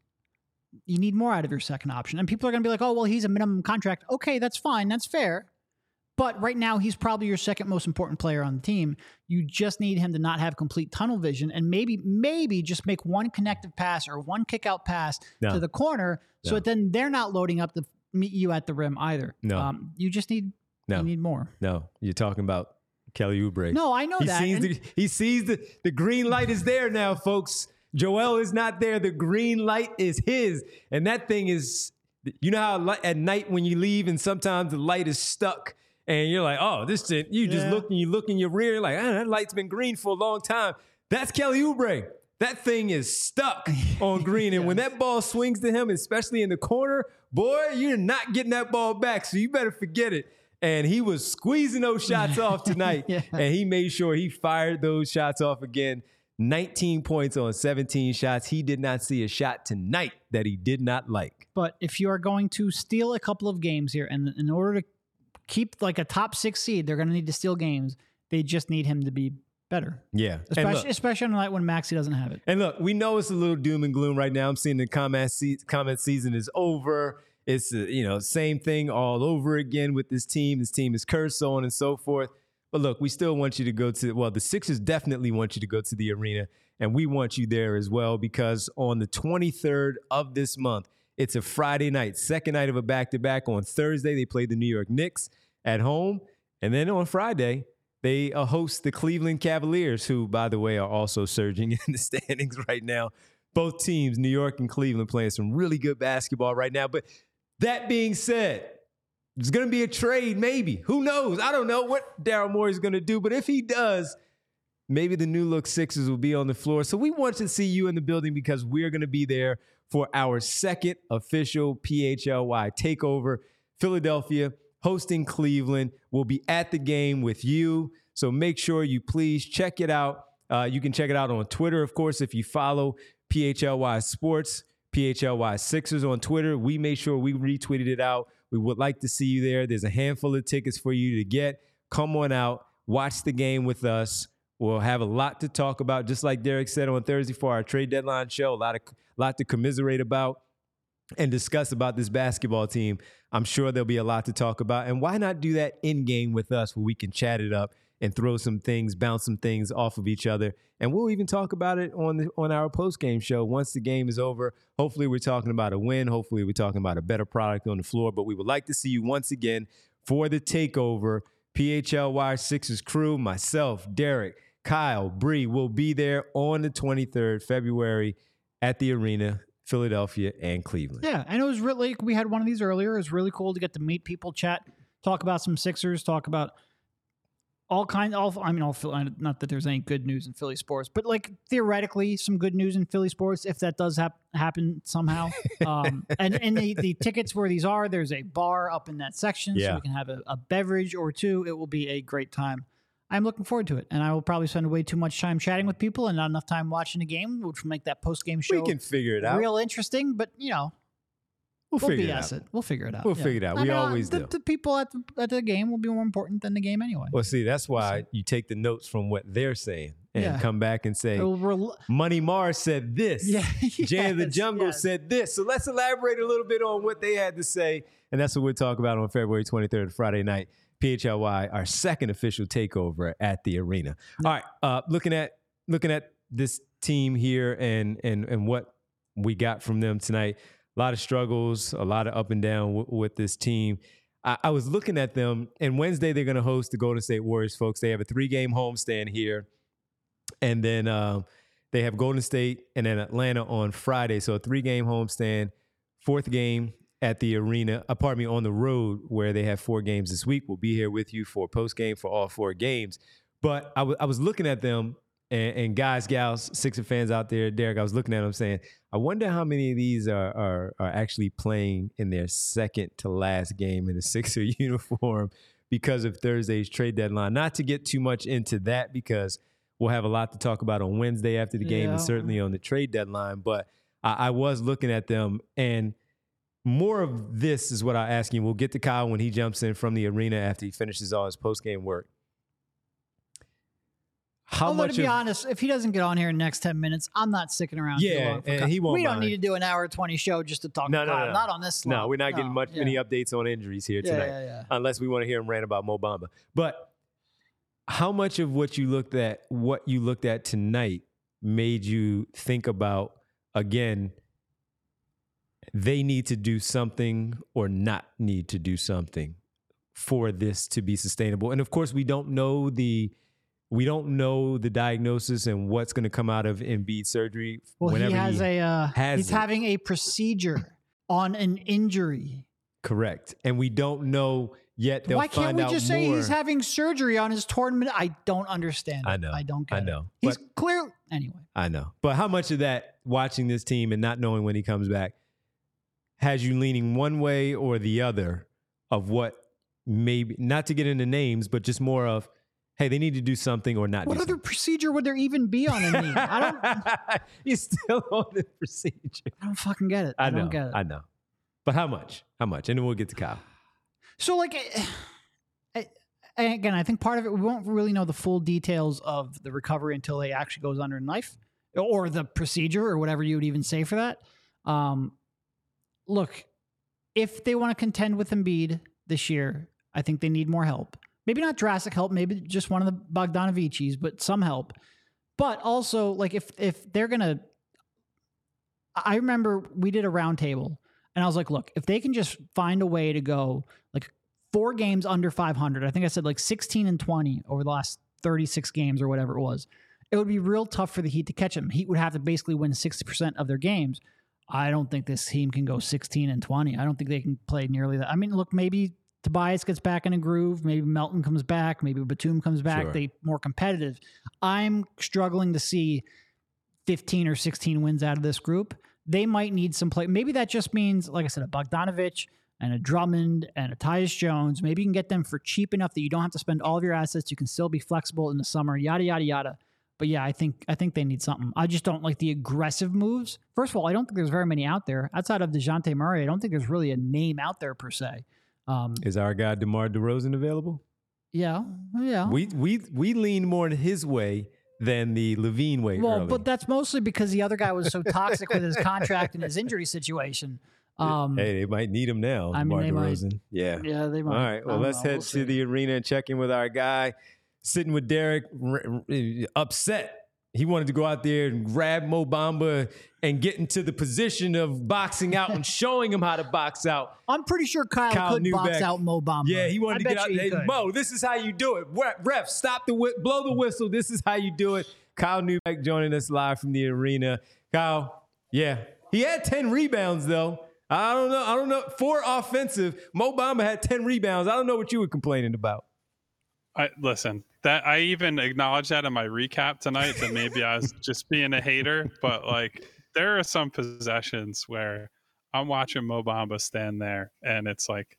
You need more out of your second option. And people are going to be like, oh, well, he's a minimum contract. Okay, that's fine. That's fair. But right now, he's probably your second most important player on the team. You just need him to not have complete tunnel vision and maybe, maybe just make one connective pass or one kick out pass No. to the corner so No. that then they're not loading up to meet you at the rim either. No. Um, you just need, No. you need more. No, you're talking about Kelly Oubre. No, I know he that. sees the he sees the the green light is there now, folks. Joel is not there. The green light is his, and that thing is You know how at night when you leave and sometimes the light is stuck and you're like, oh, this shit, you just Yeah. look and you look in your rear, like, ah, that light's been green for a long time. That's Kelly Oubre. That thing is stuck [laughs] on green. And when that ball swings to him, especially in the corner, boy, you're not getting that ball back. So you better forget it. And he was squeezing those shots [laughs] off tonight. Yeah. And he made sure he fired those shots off again. 19 points on 17 shots. He did not see a shot tonight that he did not like. But if you are going to steal a couple of games here, and in order to keep like a top six seed, they're going to need to steal games. They just need him to be better, Yeah. Especially look, especially on a night when Maxey doesn't have it. and look, we know it's a little doom and gloom right now. I'm seeing the comment, se- comment season is over. It's, uh, you know, same thing all over again with this team. This team is cursed, so on and so forth. But look, we still want you to go to, well, the Sixers definitely want you to go to the arena, and we want you there as well because on the 23rd of this month, it's a Friday night, second night of a back to back. On Thursday, they play the New York Knicks at home. And then on Friday, they uh, host the Cleveland Cavaliers, who, by the way, are also surging [laughs] in the standings right now. Both teams, New York and Cleveland, playing some really good basketball right now. But that being said, there's going to be a trade, maybe. Who knows? I don't know what Daryl Morey is going to do. But if he does, maybe the new look Sixers will be on the floor. So we want to see you in the building because we're going to be there for our second official PHLY takeover. Philadelphia hosting Cleveland. We'll be at the game with you. So make sure you please check it out. Uh, you can check it out on Twitter, of course, if you follow PHLY Sports, PHLY Sixers on Twitter. We made sure we retweeted it out. We would like to see you there. There's a handful of tickets for you to get. Come on out, watch the game with us. We'll have a lot to talk about, just like Derek said on Thursday for our trade deadline show. A lot of lot to commiserate about and discuss about this basketball team. I'm sure there'll be a lot to talk about. And why not do that in game with us where we can chat it up and throw some things, bounce some things off of each other. And we'll even talk about it on the, on our post game show once the game is over. Hopefully, we're talking about a win. Hopefully, we're talking about a better product on the floor. But we would like to see you once again for the takeover. PHLY Sixers crew, myself, Derek, Kyle, Bree will be there on the 23rd February at the arena, Philadelphia and Cleveland. Yeah, and it was really we had one of these earlier. It was really cool to get to meet people, chat, talk about some Sixers, talk about all kind all I mean all not that there's any good news in Philly sports, but like theoretically some good news in Philly sports if that does hap- happen somehow. [laughs] um, and and the, the tickets where these are, there's a bar up in that section, so we can have a, a beverage or two. It will be a great time. I'm looking forward to it, and I will probably spend way too much time chatting with people and not enough time watching the game, which will make that post game show We can figure it out. real interesting. But you know, we'll, we'll figure it out. it. We'll figure it out. We'll figure it out. We uh, always the, do. The people at the, at the game will be more important than the game anyway. Well, see, that's why you take the notes from what they're saying and Yeah. come back and say, rel- Money Mars said this. Yeah, [laughs] Jay of the Jungle yes. said this. So let's elaborate a little bit on what they had to say. And that's what we'll talk about on February 23rd, Friday night. PHLY, our second official takeover at the arena. All right. Uh, looking at looking at this team here and and and what we got from them tonight. A lot of struggles, a lot of up and down w- with this team. I, I was looking at them, and Wednesday they're going to host the Golden State Warriors, folks. They have a three game homestand here, and then um, they have Golden State and then Atlanta on Friday. So a three game homestand, fourth game at the arena, uh, pardon me, on the road where they have four games this week. We'll be here with you for post game for all four games. But I wa- I was looking at them, and, and guys, gals, Sixer fans out there, Derek, I was looking at them saying, I wonder how many of these are, are, are actually playing in their second to last game in a Sixer [laughs] uniform because of Thursday's trade deadline. Not to get too much into that because we'll have a lot to talk about on Wednesday after the game and certainly on the trade deadline. But I, I was looking at them and more of this is what I ask you. We'll get to Kyle when he jumps in from the arena after he finishes all his post game work. How Although much to be of, honest, if he doesn't get on here in the next ten minutes, I'm not sticking around. Yeah, and Kyle. he won't We don't mind. need to do an hour twenty show just to talk. No, to no, Kyle. no. Not on this. No, we're not getting much yeah. many updates on injuries here tonight. yeah, yeah. unless we want to hear him rant about Mo Bamba. But how much of what you looked at, what you looked at tonight, made you think about again? They need to do something or not need to do something for this to be sustainable. And of course, we don't know the we don't know the diagnosis and what's going to come out of Embiid surgery. Well, whenever he has a. Uh, has he's it. having a procedure on an injury. Correct. And we don't know yet. They'll Why can't we just say more. he's having surgery on his tournament? I don't understand. I it. know. I don't get I it. know. He's But- clear anyway. I know. But how much of that watching this team and not knowing when he comes back has you leaning one way or the other of what maybe not to get into names, but just more of, hey, they need to do something or not do What other procedure would there even be on a knee? I don't. [laughs] something. He's still on the procedure. I don't fucking get it. I, I know. don't get it. I know. But how much? How much? And then we'll get to Kyle. [sighs] So, like, [sighs] again, I think part of it we won't really know the full details of the recovery until he actually goes under a knife or the procedure or whatever you would even say for that. Um, look, if they want to contend with Embiid this year, I think they need more help. Maybe not drastic help, maybe just one of the Bogdanovicis, but some help. But also, like, if if they're gonna, I remember we did a roundtable, and I was like, look, if they can just find a way to go like four games under 500, I think I said like 16 and 20 over the last 36 games or whatever it was, it would be real tough for the Heat to catch them. Heat would have to basically win 60% of their games. I don't think this team can go 16 and 20. I don't think they can play nearly that. I mean, look, maybe Tobias gets back in a groove. Maybe Melton comes back. Maybe Batum comes back. Sure. They more competitive. I'm struggling to see 15 or 16 wins out of this group. They might need some play. Maybe that just means, like I said, a Bogdanovic and a Drummond and a Tyus Jones. Maybe you can get them for cheap enough that you don't have to spend all of your assets. You can still be flexible in the summer. Yada yada yada. But yeah, I think I think they need something. I just don't like the aggressive moves. First of all, I don't think there's very many out there outside of Dejounte Murray. I don't think there's really a name out there per se. Um, Is our guy DeMar DeRozan available? yeah, yeah. We we we lean more in his way than the LaVine way. Well, early. but that's mostly because the other guy was so toxic with his [laughs] contract and his injury situation. Um, hey, they might need him now. I mean, DeMar they might. DeRozan. Yeah. Yeah, they might. right. I Well, let's know. head We'll to see. the arena and check in with our guy. Sitting with Derek, r- r- upset. He wanted to go out there and grab Mo Bamba and get into the position of boxing out and [laughs] showing him how to box out. I'm pretty sure Kyle, Kyle could box Neubeck. out Mo Bamba. Yeah, he wanted I to get out there. could. Mo, this is how you do it. Ref, ref, stop the whi- blow the whistle. This is how you do it. Kyle Neubeck joining us live from the arena. Kyle, yeah, he had ten rebounds though. I don't know. I don't know. Four offensive. Mo Bamba had ten rebounds. I don't know what you were complaining about. I listen. That I even acknowledged that in my recap tonight. That maybe I was just being a hater, but like there are some possessions where I'm watching Mo Bamba stand there, and it's like,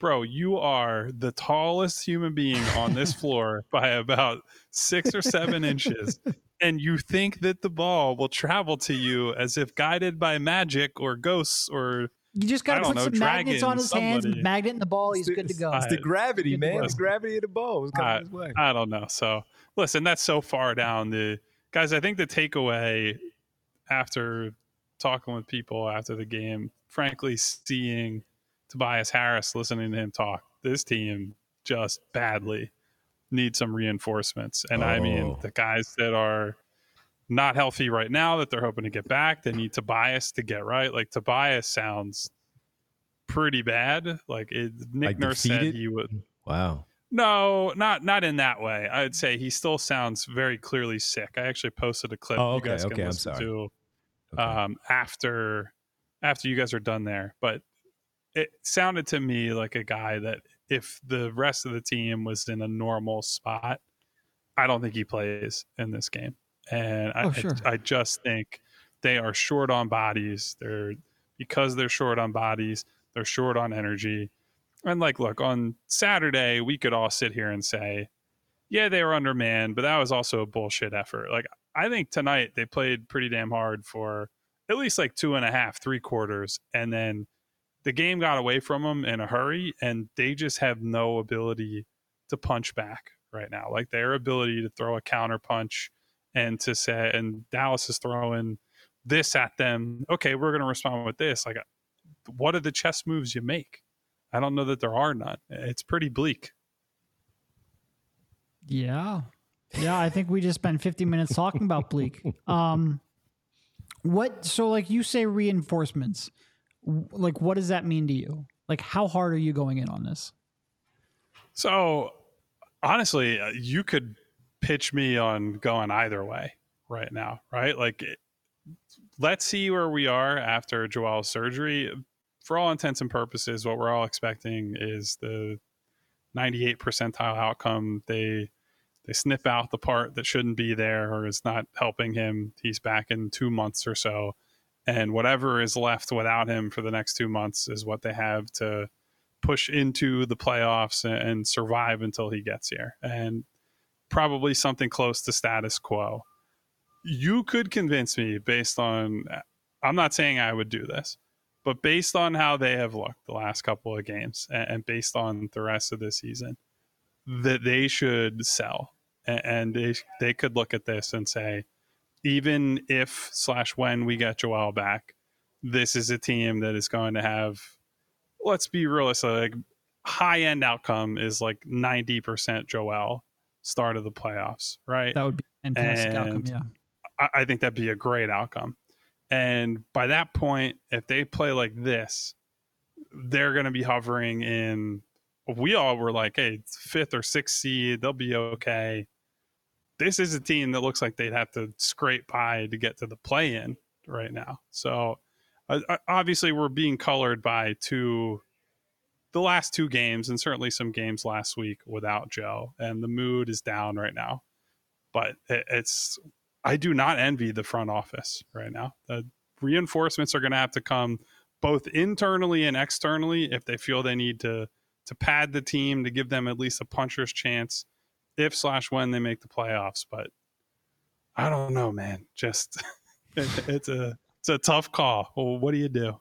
bro, you are the tallest human being on this [laughs] floor by about six or seven inches, and you think that the ball will travel to you as if guided by magic or ghosts or You just got to put know, some magnets on his hands, magnet in the ball. He's good to go. It's the gravity, Good man. go. The gravity of the ball was coming his way. I don't know. So listen, that's so far down the guys. I think the takeaway after talking with people after the game, frankly, seeing Tobias Harris, listening to him talk, this team just badly needs some reinforcements. And I mean, Oh. the guys that are not healthy right now that they're hoping to get back, they need Tobias to get right. Like Tobias sounds pretty bad. Like it, Nick Like Nurse said he would. Wow. No, not not in that way. I'd say he still sounds very clearly sick. I actually posted a clip Oh, you okay, guys can okay, I'm sorry. to Okay. um, after after you guys are done there. But it sounded to me like a guy that if the rest of the team was in a normal spot, I don't think he plays in this game. And I, Oh, sure. I, I just think they are short on bodies. They're because they're short on bodies, they're short on energy. And like, look, on Saturday, we could all sit here and say, yeah, they were undermanned, but that was also a bullshit effort. Like, I think tonight they played pretty damn hard for at least like two and a half, three quarters. And then the game got away from them in a hurry, and they just have no ability to punch back right now. Like, their ability to throw a counter punch and to say, and Dallas is throwing this at them. Okay, we're going to respond with this. Like, what are the chess moves you make? I don't know that there are none. It's pretty bleak. Yeah. Yeah, I think we just spent 50 minutes talking about Bleak. Um what so like you say reinforcements. Like what does that mean to you? Like how hard are you going in on this? So, honestly, uh, you could pitch me on going either way right now, right? Like, let's see where we are after Joel's surgery. for all intents and purposes, what we're all expecting is the 98 percentile outcome. They they snip out the part that shouldn't be there or is not helping him. He's back in two months or so, and whatever is left without him for the next two months is what they have to push into the playoffs and survive until he gets here. And probably something close to status quo. You could convince me based on, I'm not saying I would do this, but based on how they have looked the last couple of games and, based on the rest of the season, that they should sell. And they, they could look at this and say, even if slash when we get Joel back, this is a team that is going to have, let's be realistic, like high end outcome is like 90% Joel start of the playoffs, right? That would be fantastic and outcome. Yeah, I, I think that'd be a great outcome. And by that point, if they play like this, they're going to be hovering in. We all were like, "Hey, fifth or sixth seed, they'll be okay." This is a team that looks like they'd have to scrape by to get to the play-in right now. So, uh, obviously, we're being colored by two the last two games and certainly some games last week without Joe, and the mood is down right now. But it, it's I do not envy the front office right now. The reinforcements are going to have to come both internally and externally if they feel they need to to pad the team to give them at least a puncher's chance if slash when they make the playoffs. But I don't know, man. Just [laughs] it, it's a it's a tough call. Well, what do you do?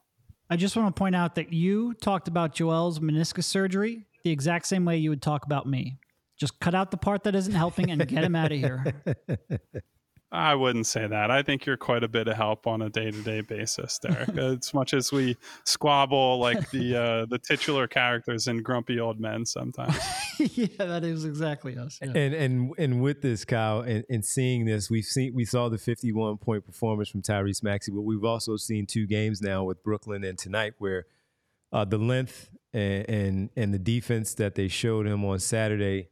I just want to point out that you talked about Joel's meniscus surgery the exact same way you would talk about me. Just cut out the part that isn't helping and get him out of here. [laughs] I wouldn't say that. I think you're quite a bit of help on a day-to-day basis, Derek. [laughs] as much as we squabble like the uh, the titular characters in Grumpy Old Men sometimes. [laughs] yeah, that is exactly us. Yeah. And and and with this, Kyle, and, and seeing this, we've seen we saw the 51 point performance from Tyrese Maxey, but we've also seen two games now with Brooklyn and tonight where uh, the length and, and and the defense that they showed him on Saturday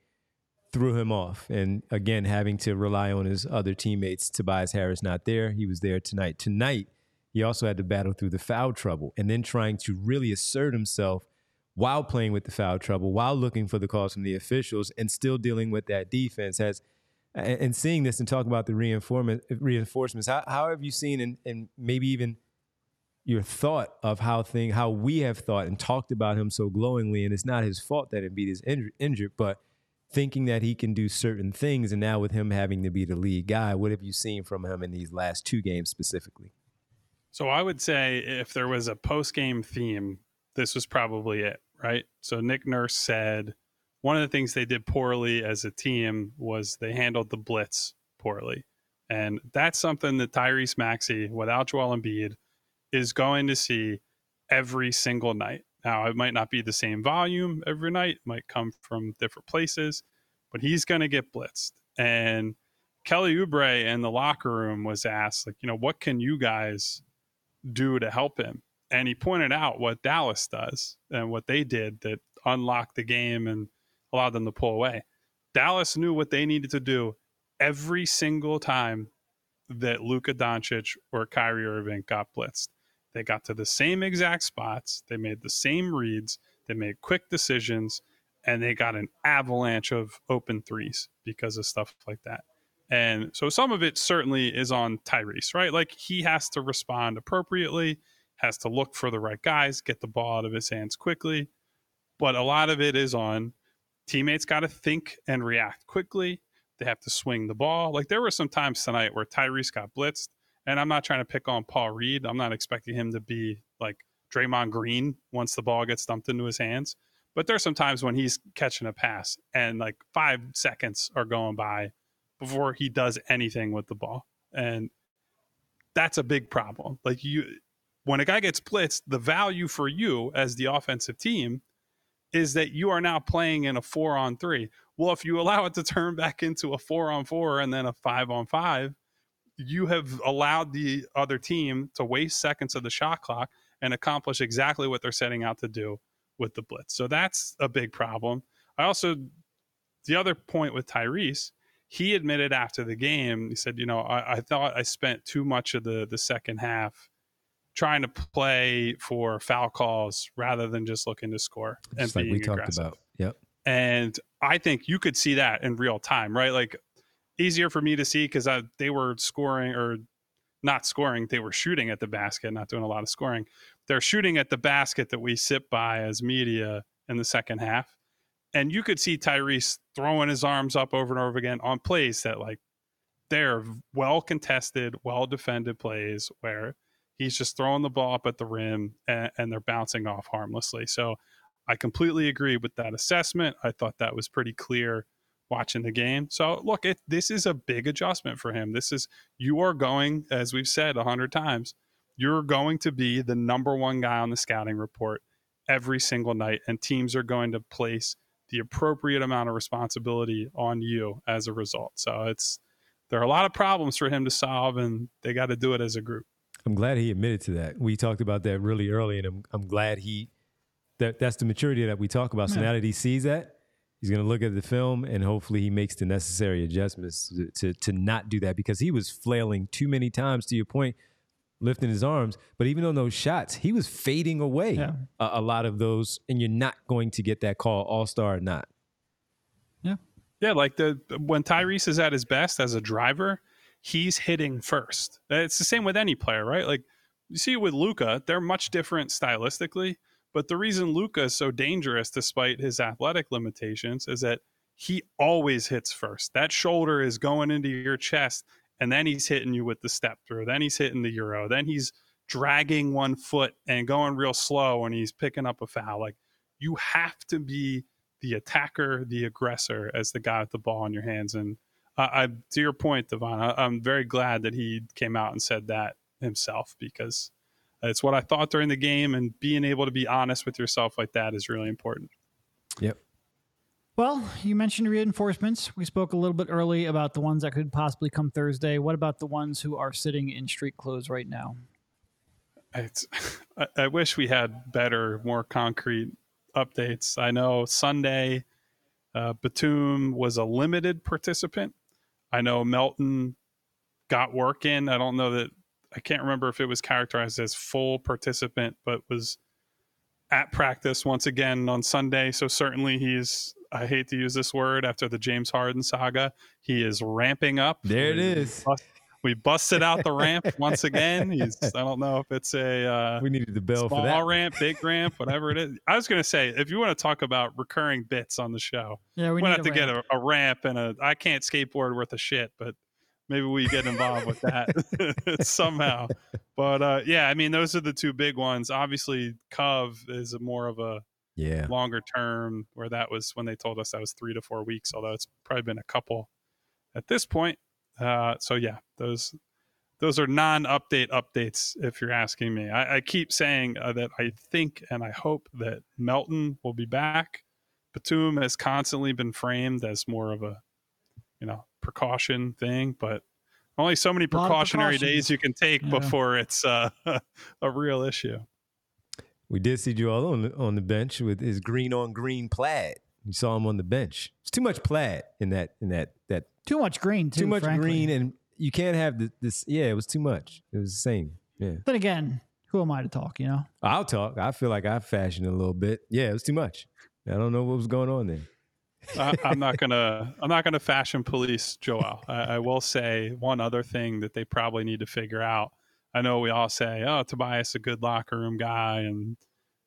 threw him off. And again, having to rely on his other teammates. Tobias Harris not there. He was there tonight. Tonight, he also had to battle through the foul trouble and then trying to really assert himself while playing with the foul trouble, while looking for the calls from the officials, and still dealing with that defense. Has and seeing this and talking about the reinforcement reinforcements, how, how have you seen and, and maybe even your thought of how thing how we have thought and talked about him so glowingly, and it's not his fault that Embiid is injured, injured but thinking that he can do certain things. And now with him having to be the lead guy, what have you seen from him in these last two games specifically? So I would say if there was a post game theme, this was probably it, right? So Nick Nurse said one of the things they did poorly as a team was they handled the blitz poorly. And that's something that Tyrese Maxey, without Joel Embiid, is going to see every single night. Now, it might not be the same volume every night, might come from different places, but he's going to get blitzed. And Kelly Oubre in the locker room was asked, like, you know, what can you guys do to help him? And he pointed out what Dallas does and what they did that unlocked the game and allowed them to pull away. Dallas knew what they needed to do every single time that Luka Doncic or Kyrie Irving got blitzed. They got to the same exact spots. They made the same reads. They made quick decisions, and they got an avalanche of open threes because of stuff like that. And so some of it certainly is on Tyrese, right? Like he has to respond appropriately, has to look for the right guys, get the ball out of his hands quickly. But a lot of it is on teammates got to think and react quickly. They have to swing the ball. Like there were some times tonight where Tyrese got blitzed and I'm not trying to pick on Paul Reed. I'm not expecting him to be like Draymond Green once the ball gets dumped into his hands. But there's some times when he's catching a pass and like five seconds are going by before he does anything with the ball. And that's a big problem. Like you when a guy gets blitzed, the value for you as the offensive team is that you are now playing in a four on three. Well, if you allow it to turn back into a four on four and then a five on five, you have allowed the other team to waste seconds of the shot clock and accomplish exactly what they're setting out to do with the blitz. So that's a big problem. I also, the other point with Tyrese, he admitted after the game, he said, you know, I, I thought I spent too much of the the second half trying to play for foul calls rather than just looking to score and Just like being we talked aggressive. about. Yep. And I think you could see that in real time, right? Like easier for me to see because uh, they were scoring or not scoring. They were shooting at the basket, not doing a lot of scoring. They're shooting at the basket that we sit by as media in the second half. And you could see Tyrese throwing his arms up over and over again on plays that, like, they're well contested, well defended plays where he's just throwing the ball up at the rim and, and they're bouncing off harmlessly. So I completely agree with that assessment. I thought that was pretty clear watching the game. So look, it, this is a big adjustment for him. This is you are going, as we've said a hundred times, you're going to be the number one guy on the scouting report every single night, and teams are going to place the appropriate amount of responsibility on you as a result. So it's there are a lot of problems for him to solve, and they got to do it as a group. I'm glad he admitted to that. We talked about that really early, and I'm, I'm glad he that that's the maturity that we talk about. So now that he sees that, he's going to look at the film and hopefully he makes the necessary adjustments to, to to not do that because he was flailing too many times. To your point, lifting his arms, but even on those shots, he was fading away Yeah. a, a lot of those, and you're not going to get that call, all star or not. Yeah, Yeah. like the when Tyrese is at his best as a driver, he's hitting first. It's the same with any player, right? Like you see with Luka, they're much different stylistically, but the reason Luka is so dangerous despite his athletic limitations is that he always hits first. That shoulder is going into your chest and then he's hitting you with the step through. Then he's hitting the euro. Then he's dragging one foot and going real slow when he's picking up a foul. Like you have to be the attacker, the aggressor, as the guy with the ball in your hands. And uh, I, to your point, Devon, I, I'm very glad that he came out and said that himself because it's what I thought during the game, and being able to be honest with yourself like that is really important. Yep. Well, you mentioned reinforcements. We spoke a little bit early about the ones that could possibly come Thursday. What about the ones who are sitting in street clothes right now? It's, [laughs] I, I wish we had better, more concrete updates. I know Sunday, uh, Batum was a limited participant. I know Melton got work in. I don't know that I can't remember if it was characterized as full participant, but was at practice once again on Sunday. So certainly he's. I hate to use this word after the James Harden saga. He is ramping up. There it We- is. We busted out the ramp [laughs] once again. He's. I don't know if it's a. Uh, We needed the bell for small that. ramp, big ramp, whatever it is. I was going to say, if you want to talk about recurring bits on the show, Yeah, we we need have to a get a, a ramp and a. I can't skateboard worth a shit, but maybe we get involved with that [laughs] somehow. But uh, yeah, I mean, those are the two big ones. Obviously, Cove is a more of a Yeah. longer term, where that was when they told us that was three to four weeks, although it's probably been a couple at this point. Uh, so yeah, those those are non-update updates. If you're asking me, I, I keep saying uh, that I think and I hope that Melton will be back. Batum has constantly been framed as more of a you know precaution thing, but only so many precautionary days you can take Yeah. before it's uh, [laughs] a real issue. We did see Joel on the, on the bench with his green on green plaid. You saw him on the bench. It's too much plaid in that in that that Too much green, too. too much frankly. green and you can't have the, this. Yeah, it was too much. It was the same. Yeah, Then again, who am I to talk? You know. I'll talk. I feel like I fashioned a little bit. Yeah, it was too much. I don't know what was going on there. I, I'm not gonna I'm not gonna fashion police Joel. I, I will say one other thing that they probably need to figure out. I know we all say, "Oh, Tobias a good locker room guy," and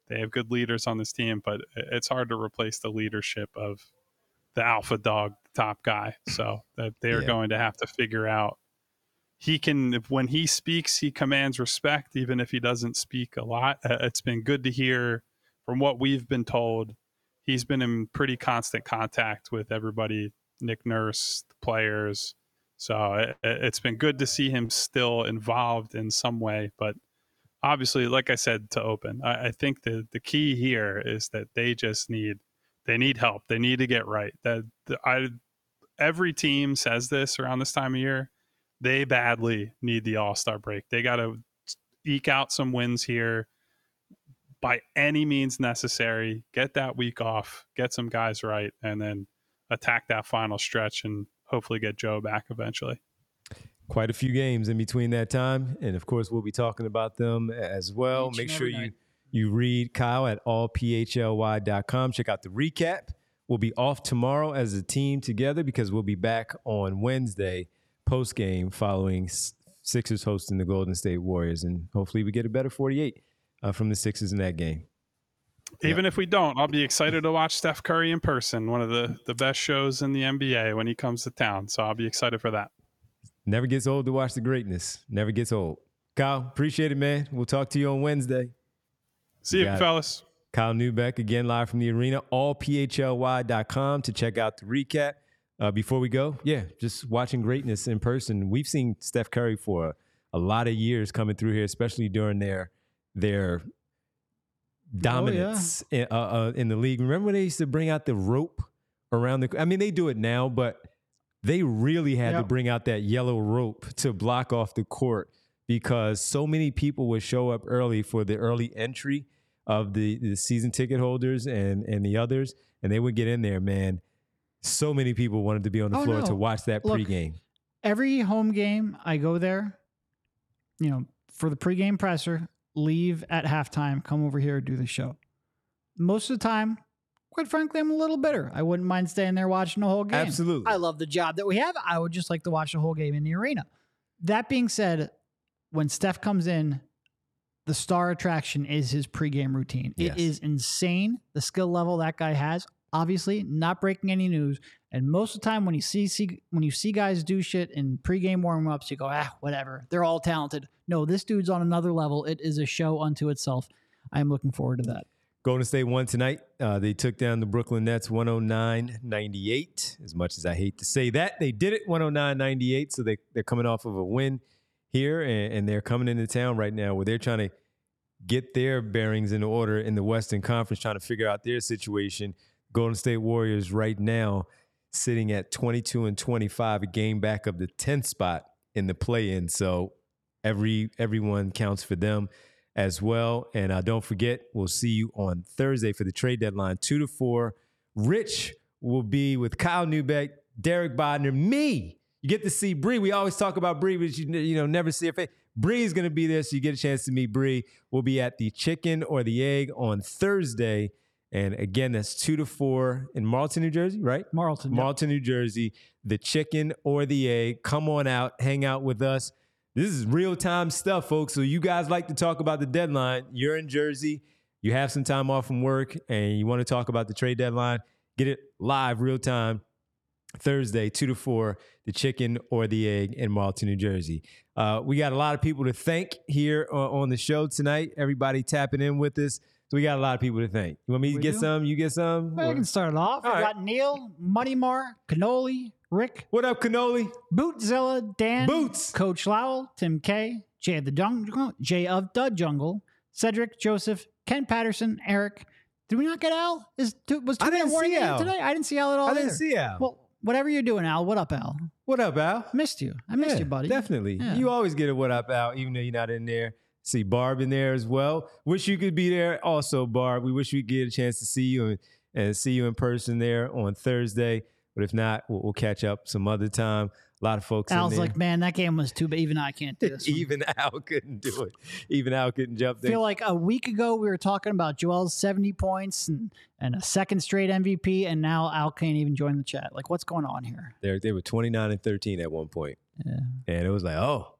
they have good leaders on this team, but it's hard to replace the leadership of the alpha dog top guy. So that they are Yeah. going to have to figure out. He can, if, when he speaks, he commands respect, even if he doesn't speak a lot. It's been good to hear from what we've been told he's been in pretty constant contact with everybody nick nurse the players. So it, it's been good to see him still involved in some way but obviously like i said to open i, I think the, the key here is that they just need they need help. They need to get right. That i every team says this around this time of year they badly need the all-star break. They got to eke out some wins here by any means necessary. Get that week off, get some guys right, and then attack that final stretch and hopefully get Joe back eventually. quite a few games in between that time, and of course we'll be talking about them as well. Each Make sure every you you read Kyle at allphly.com. Check out the recap. We'll be off tomorrow as a team together because we'll be back on Wednesday post game following Sixers hosting the Golden State Warriors, and hopefully we get a better 48 uh, from the Sixers in that game. Even if we don't, I'll be excited to watch Steph Curry in person. One of the the best shows in the NBA when he comes to town. So I'll be excited for that. Never gets old to watch the greatness. Never gets old. Kyle, appreciate it, man. We'll talk to you on Wednesday. See you, it. fellas. Kyle Neubeck again live from the arena, allphly.com to check out the recap. Uh, before we go, yeah, just watching greatness in person. We've seen Steph Curry for a, a lot of years coming through here, especially during their their dominance in, uh, uh, in the league. Remember when they used to bring out the rope around the? I mean, they do it now, but they really had to bring out that yellow rope to block off the court because so many people would show up early for the early entry of the, the season ticket holders and and the others, and they would get in there, man. So many people wanted to be on the Oh, floor no. to watch that Look, pregame. Every home game, I go there, you know, for the pregame presser, leave at halftime, come over here, do the show. Most of the time, quite frankly, I'm a little bitter. I wouldn't mind staying there watching the whole game. Absolutely. I love the job that we have. I would just like to watch the whole game in the arena. That being said, when Steph comes in, the star attraction is his pregame routine. Yes. It is insane the skill level that guy has. Obviously, not breaking any news. And most of the time, when you see, see when you see guys do shit in pregame warm ups, you go, ah, whatever. They're all talented. No, this dude's on another level. It is a show unto itself. I am looking forward to that. Golden State won tonight. Uh, they took down the Brooklyn Nets 109 98. As much as I hate to say that, they did it 109 98. So they, they're coming off of a win here and, and they're coming into town right now where they're trying to get their bearings in order in the Western Conference, trying to figure out their situation. Golden State Warriors right now sitting at 22 and 25, a game back of the 10th spot in the play in. So every everyone counts for them as well. And uh, don't forget, we'll see you on Thursday for the trade deadline, two to four. Rich will be with Kyle Neubeck, Derek Bodner, me. You get to see Bree. We always talk about Bree, but you, you know never see her face. Bree is going to be there, so you get a chance to meet Bree. We'll be at the Chicken or the Egg on Thursday. And again, that's two to four in Marlton, New Jersey, right? Marlton. yep. Marlton, New Jersey, the chicken or the egg. Come on out, hang out with us. This is real time stuff, folks. So you guys like to talk about the deadline. You're in Jersey, you have some time off from work, and you want to talk about the trade deadline. Get it live, real time. Thursday, two to four, the chicken or the egg in Marlton, New Jersey. Uh, we got a lot of people to thank here on, on the show tonight. Everybody tapping in with us. So we got a lot of people to thank. You want me to We get do? some? You get some? Well, I can start it off. All we right. got Neil, Moneymar, Canoli, Rick, What up, Cannoli? Bootzilla, Dan, Boots. Coach Lowell, Tim K, Jay of the Jungle, Jay of the Jungle, Cedric, Joseph, Ken Patterson, Eric. Did we not get Al? Is was two I didn't see Al. today? I didn't see Al at all. I didn't either. see Al. Well, whatever you're doing, Al. What up, Al? what up, Al? Missed you. I missed Yeah, you, buddy. Definitely. Yeah. You always get a what up, Al, even though you're not in there. See Barb in there as well. Wish you could be there also, Barb. We wish we could get a chance to see you and, and see you in person there on Thursday. But if not, we'll, we'll catch up some other time. A lot of folks in Al's there. like, man, that game was too big. Even I can't do this. [laughs] Even Al couldn't do it. Even Al couldn't jump I feel like a week ago we were talking about Joel's 70 points and, and a second straight MVP, and now Al can't even join the chat. Like, what's going on here? They they were 29 and 13 at one point. Yeah. And it was like, oh,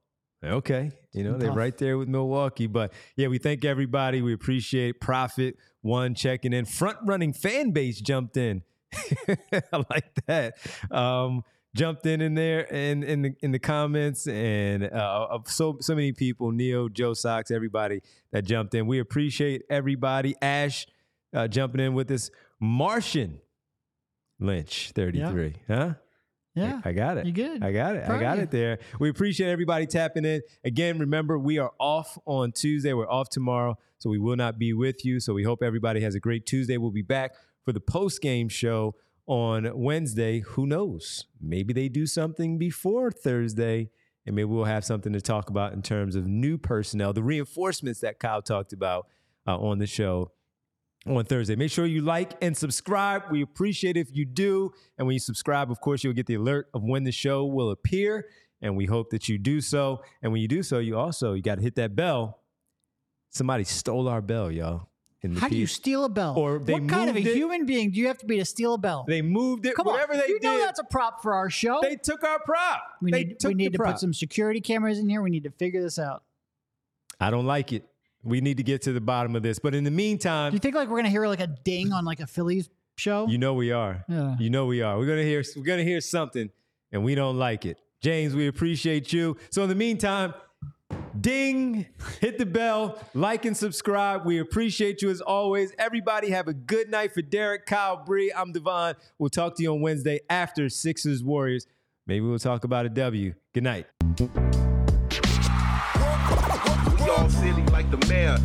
okay. You know, they're right there with Milwaukee. But yeah, we thank everybody. We appreciate Profit One checking in. Front running fan base jumped in. [laughs] I like that. Um, jumped in in there and in the in the comments and uh, of so so many people, Neo, Joe Sox, everybody that jumped in. We appreciate everybody. Ash uh, jumping in with us. Martian Lynch, 33. Huh? Yeah. I got it. You good? I got it. Proud I got it there. We appreciate everybody tapping in. Again, remember, we are off on Tuesday. We're off tomorrow, so we will not be with you. So we hope everybody has a great Tuesday. We'll be back for the post game show on Wednesday. Who knows? Maybe they do something before Thursday, and maybe we'll have something to talk about in terms of new personnel, the reinforcements that Kyle talked about uh, on the show on Thursday. Make sure you like and subscribe. We appreciate if you do. And when you subscribe, of course, you'll get the alert of when the show will appear. and we hope that you do so. And when you do so, you also you got to hit that bell. Somebody stole our bell, y'all. In the How do you steal a bell? Or they what kind of a it- human being do you have to be to steal a bell? They moved it. Come whatever on, they you did, know that's a prop for our show. they took our prop. we they need we need to prop. put some security cameras in here. We need to figure this out. I don't like it. We need to get to the bottom of this. But in the meantime, Do you think like we're gonna hear like a ding on like a Phillies show? you know we are. yeah. You know we are. We're gonna hear we're gonna hear something, and we don't like it. James, we appreciate you. So in the meantime, ding, hit the bell, like and subscribe. We appreciate you as always. Everybody have a good night for Derek, Kyle, Bree. I'm Devon. We'll talk to you on Wednesday after Sixers Warriors. Maybe we'll talk about a W. Good night. All silly like the mayor.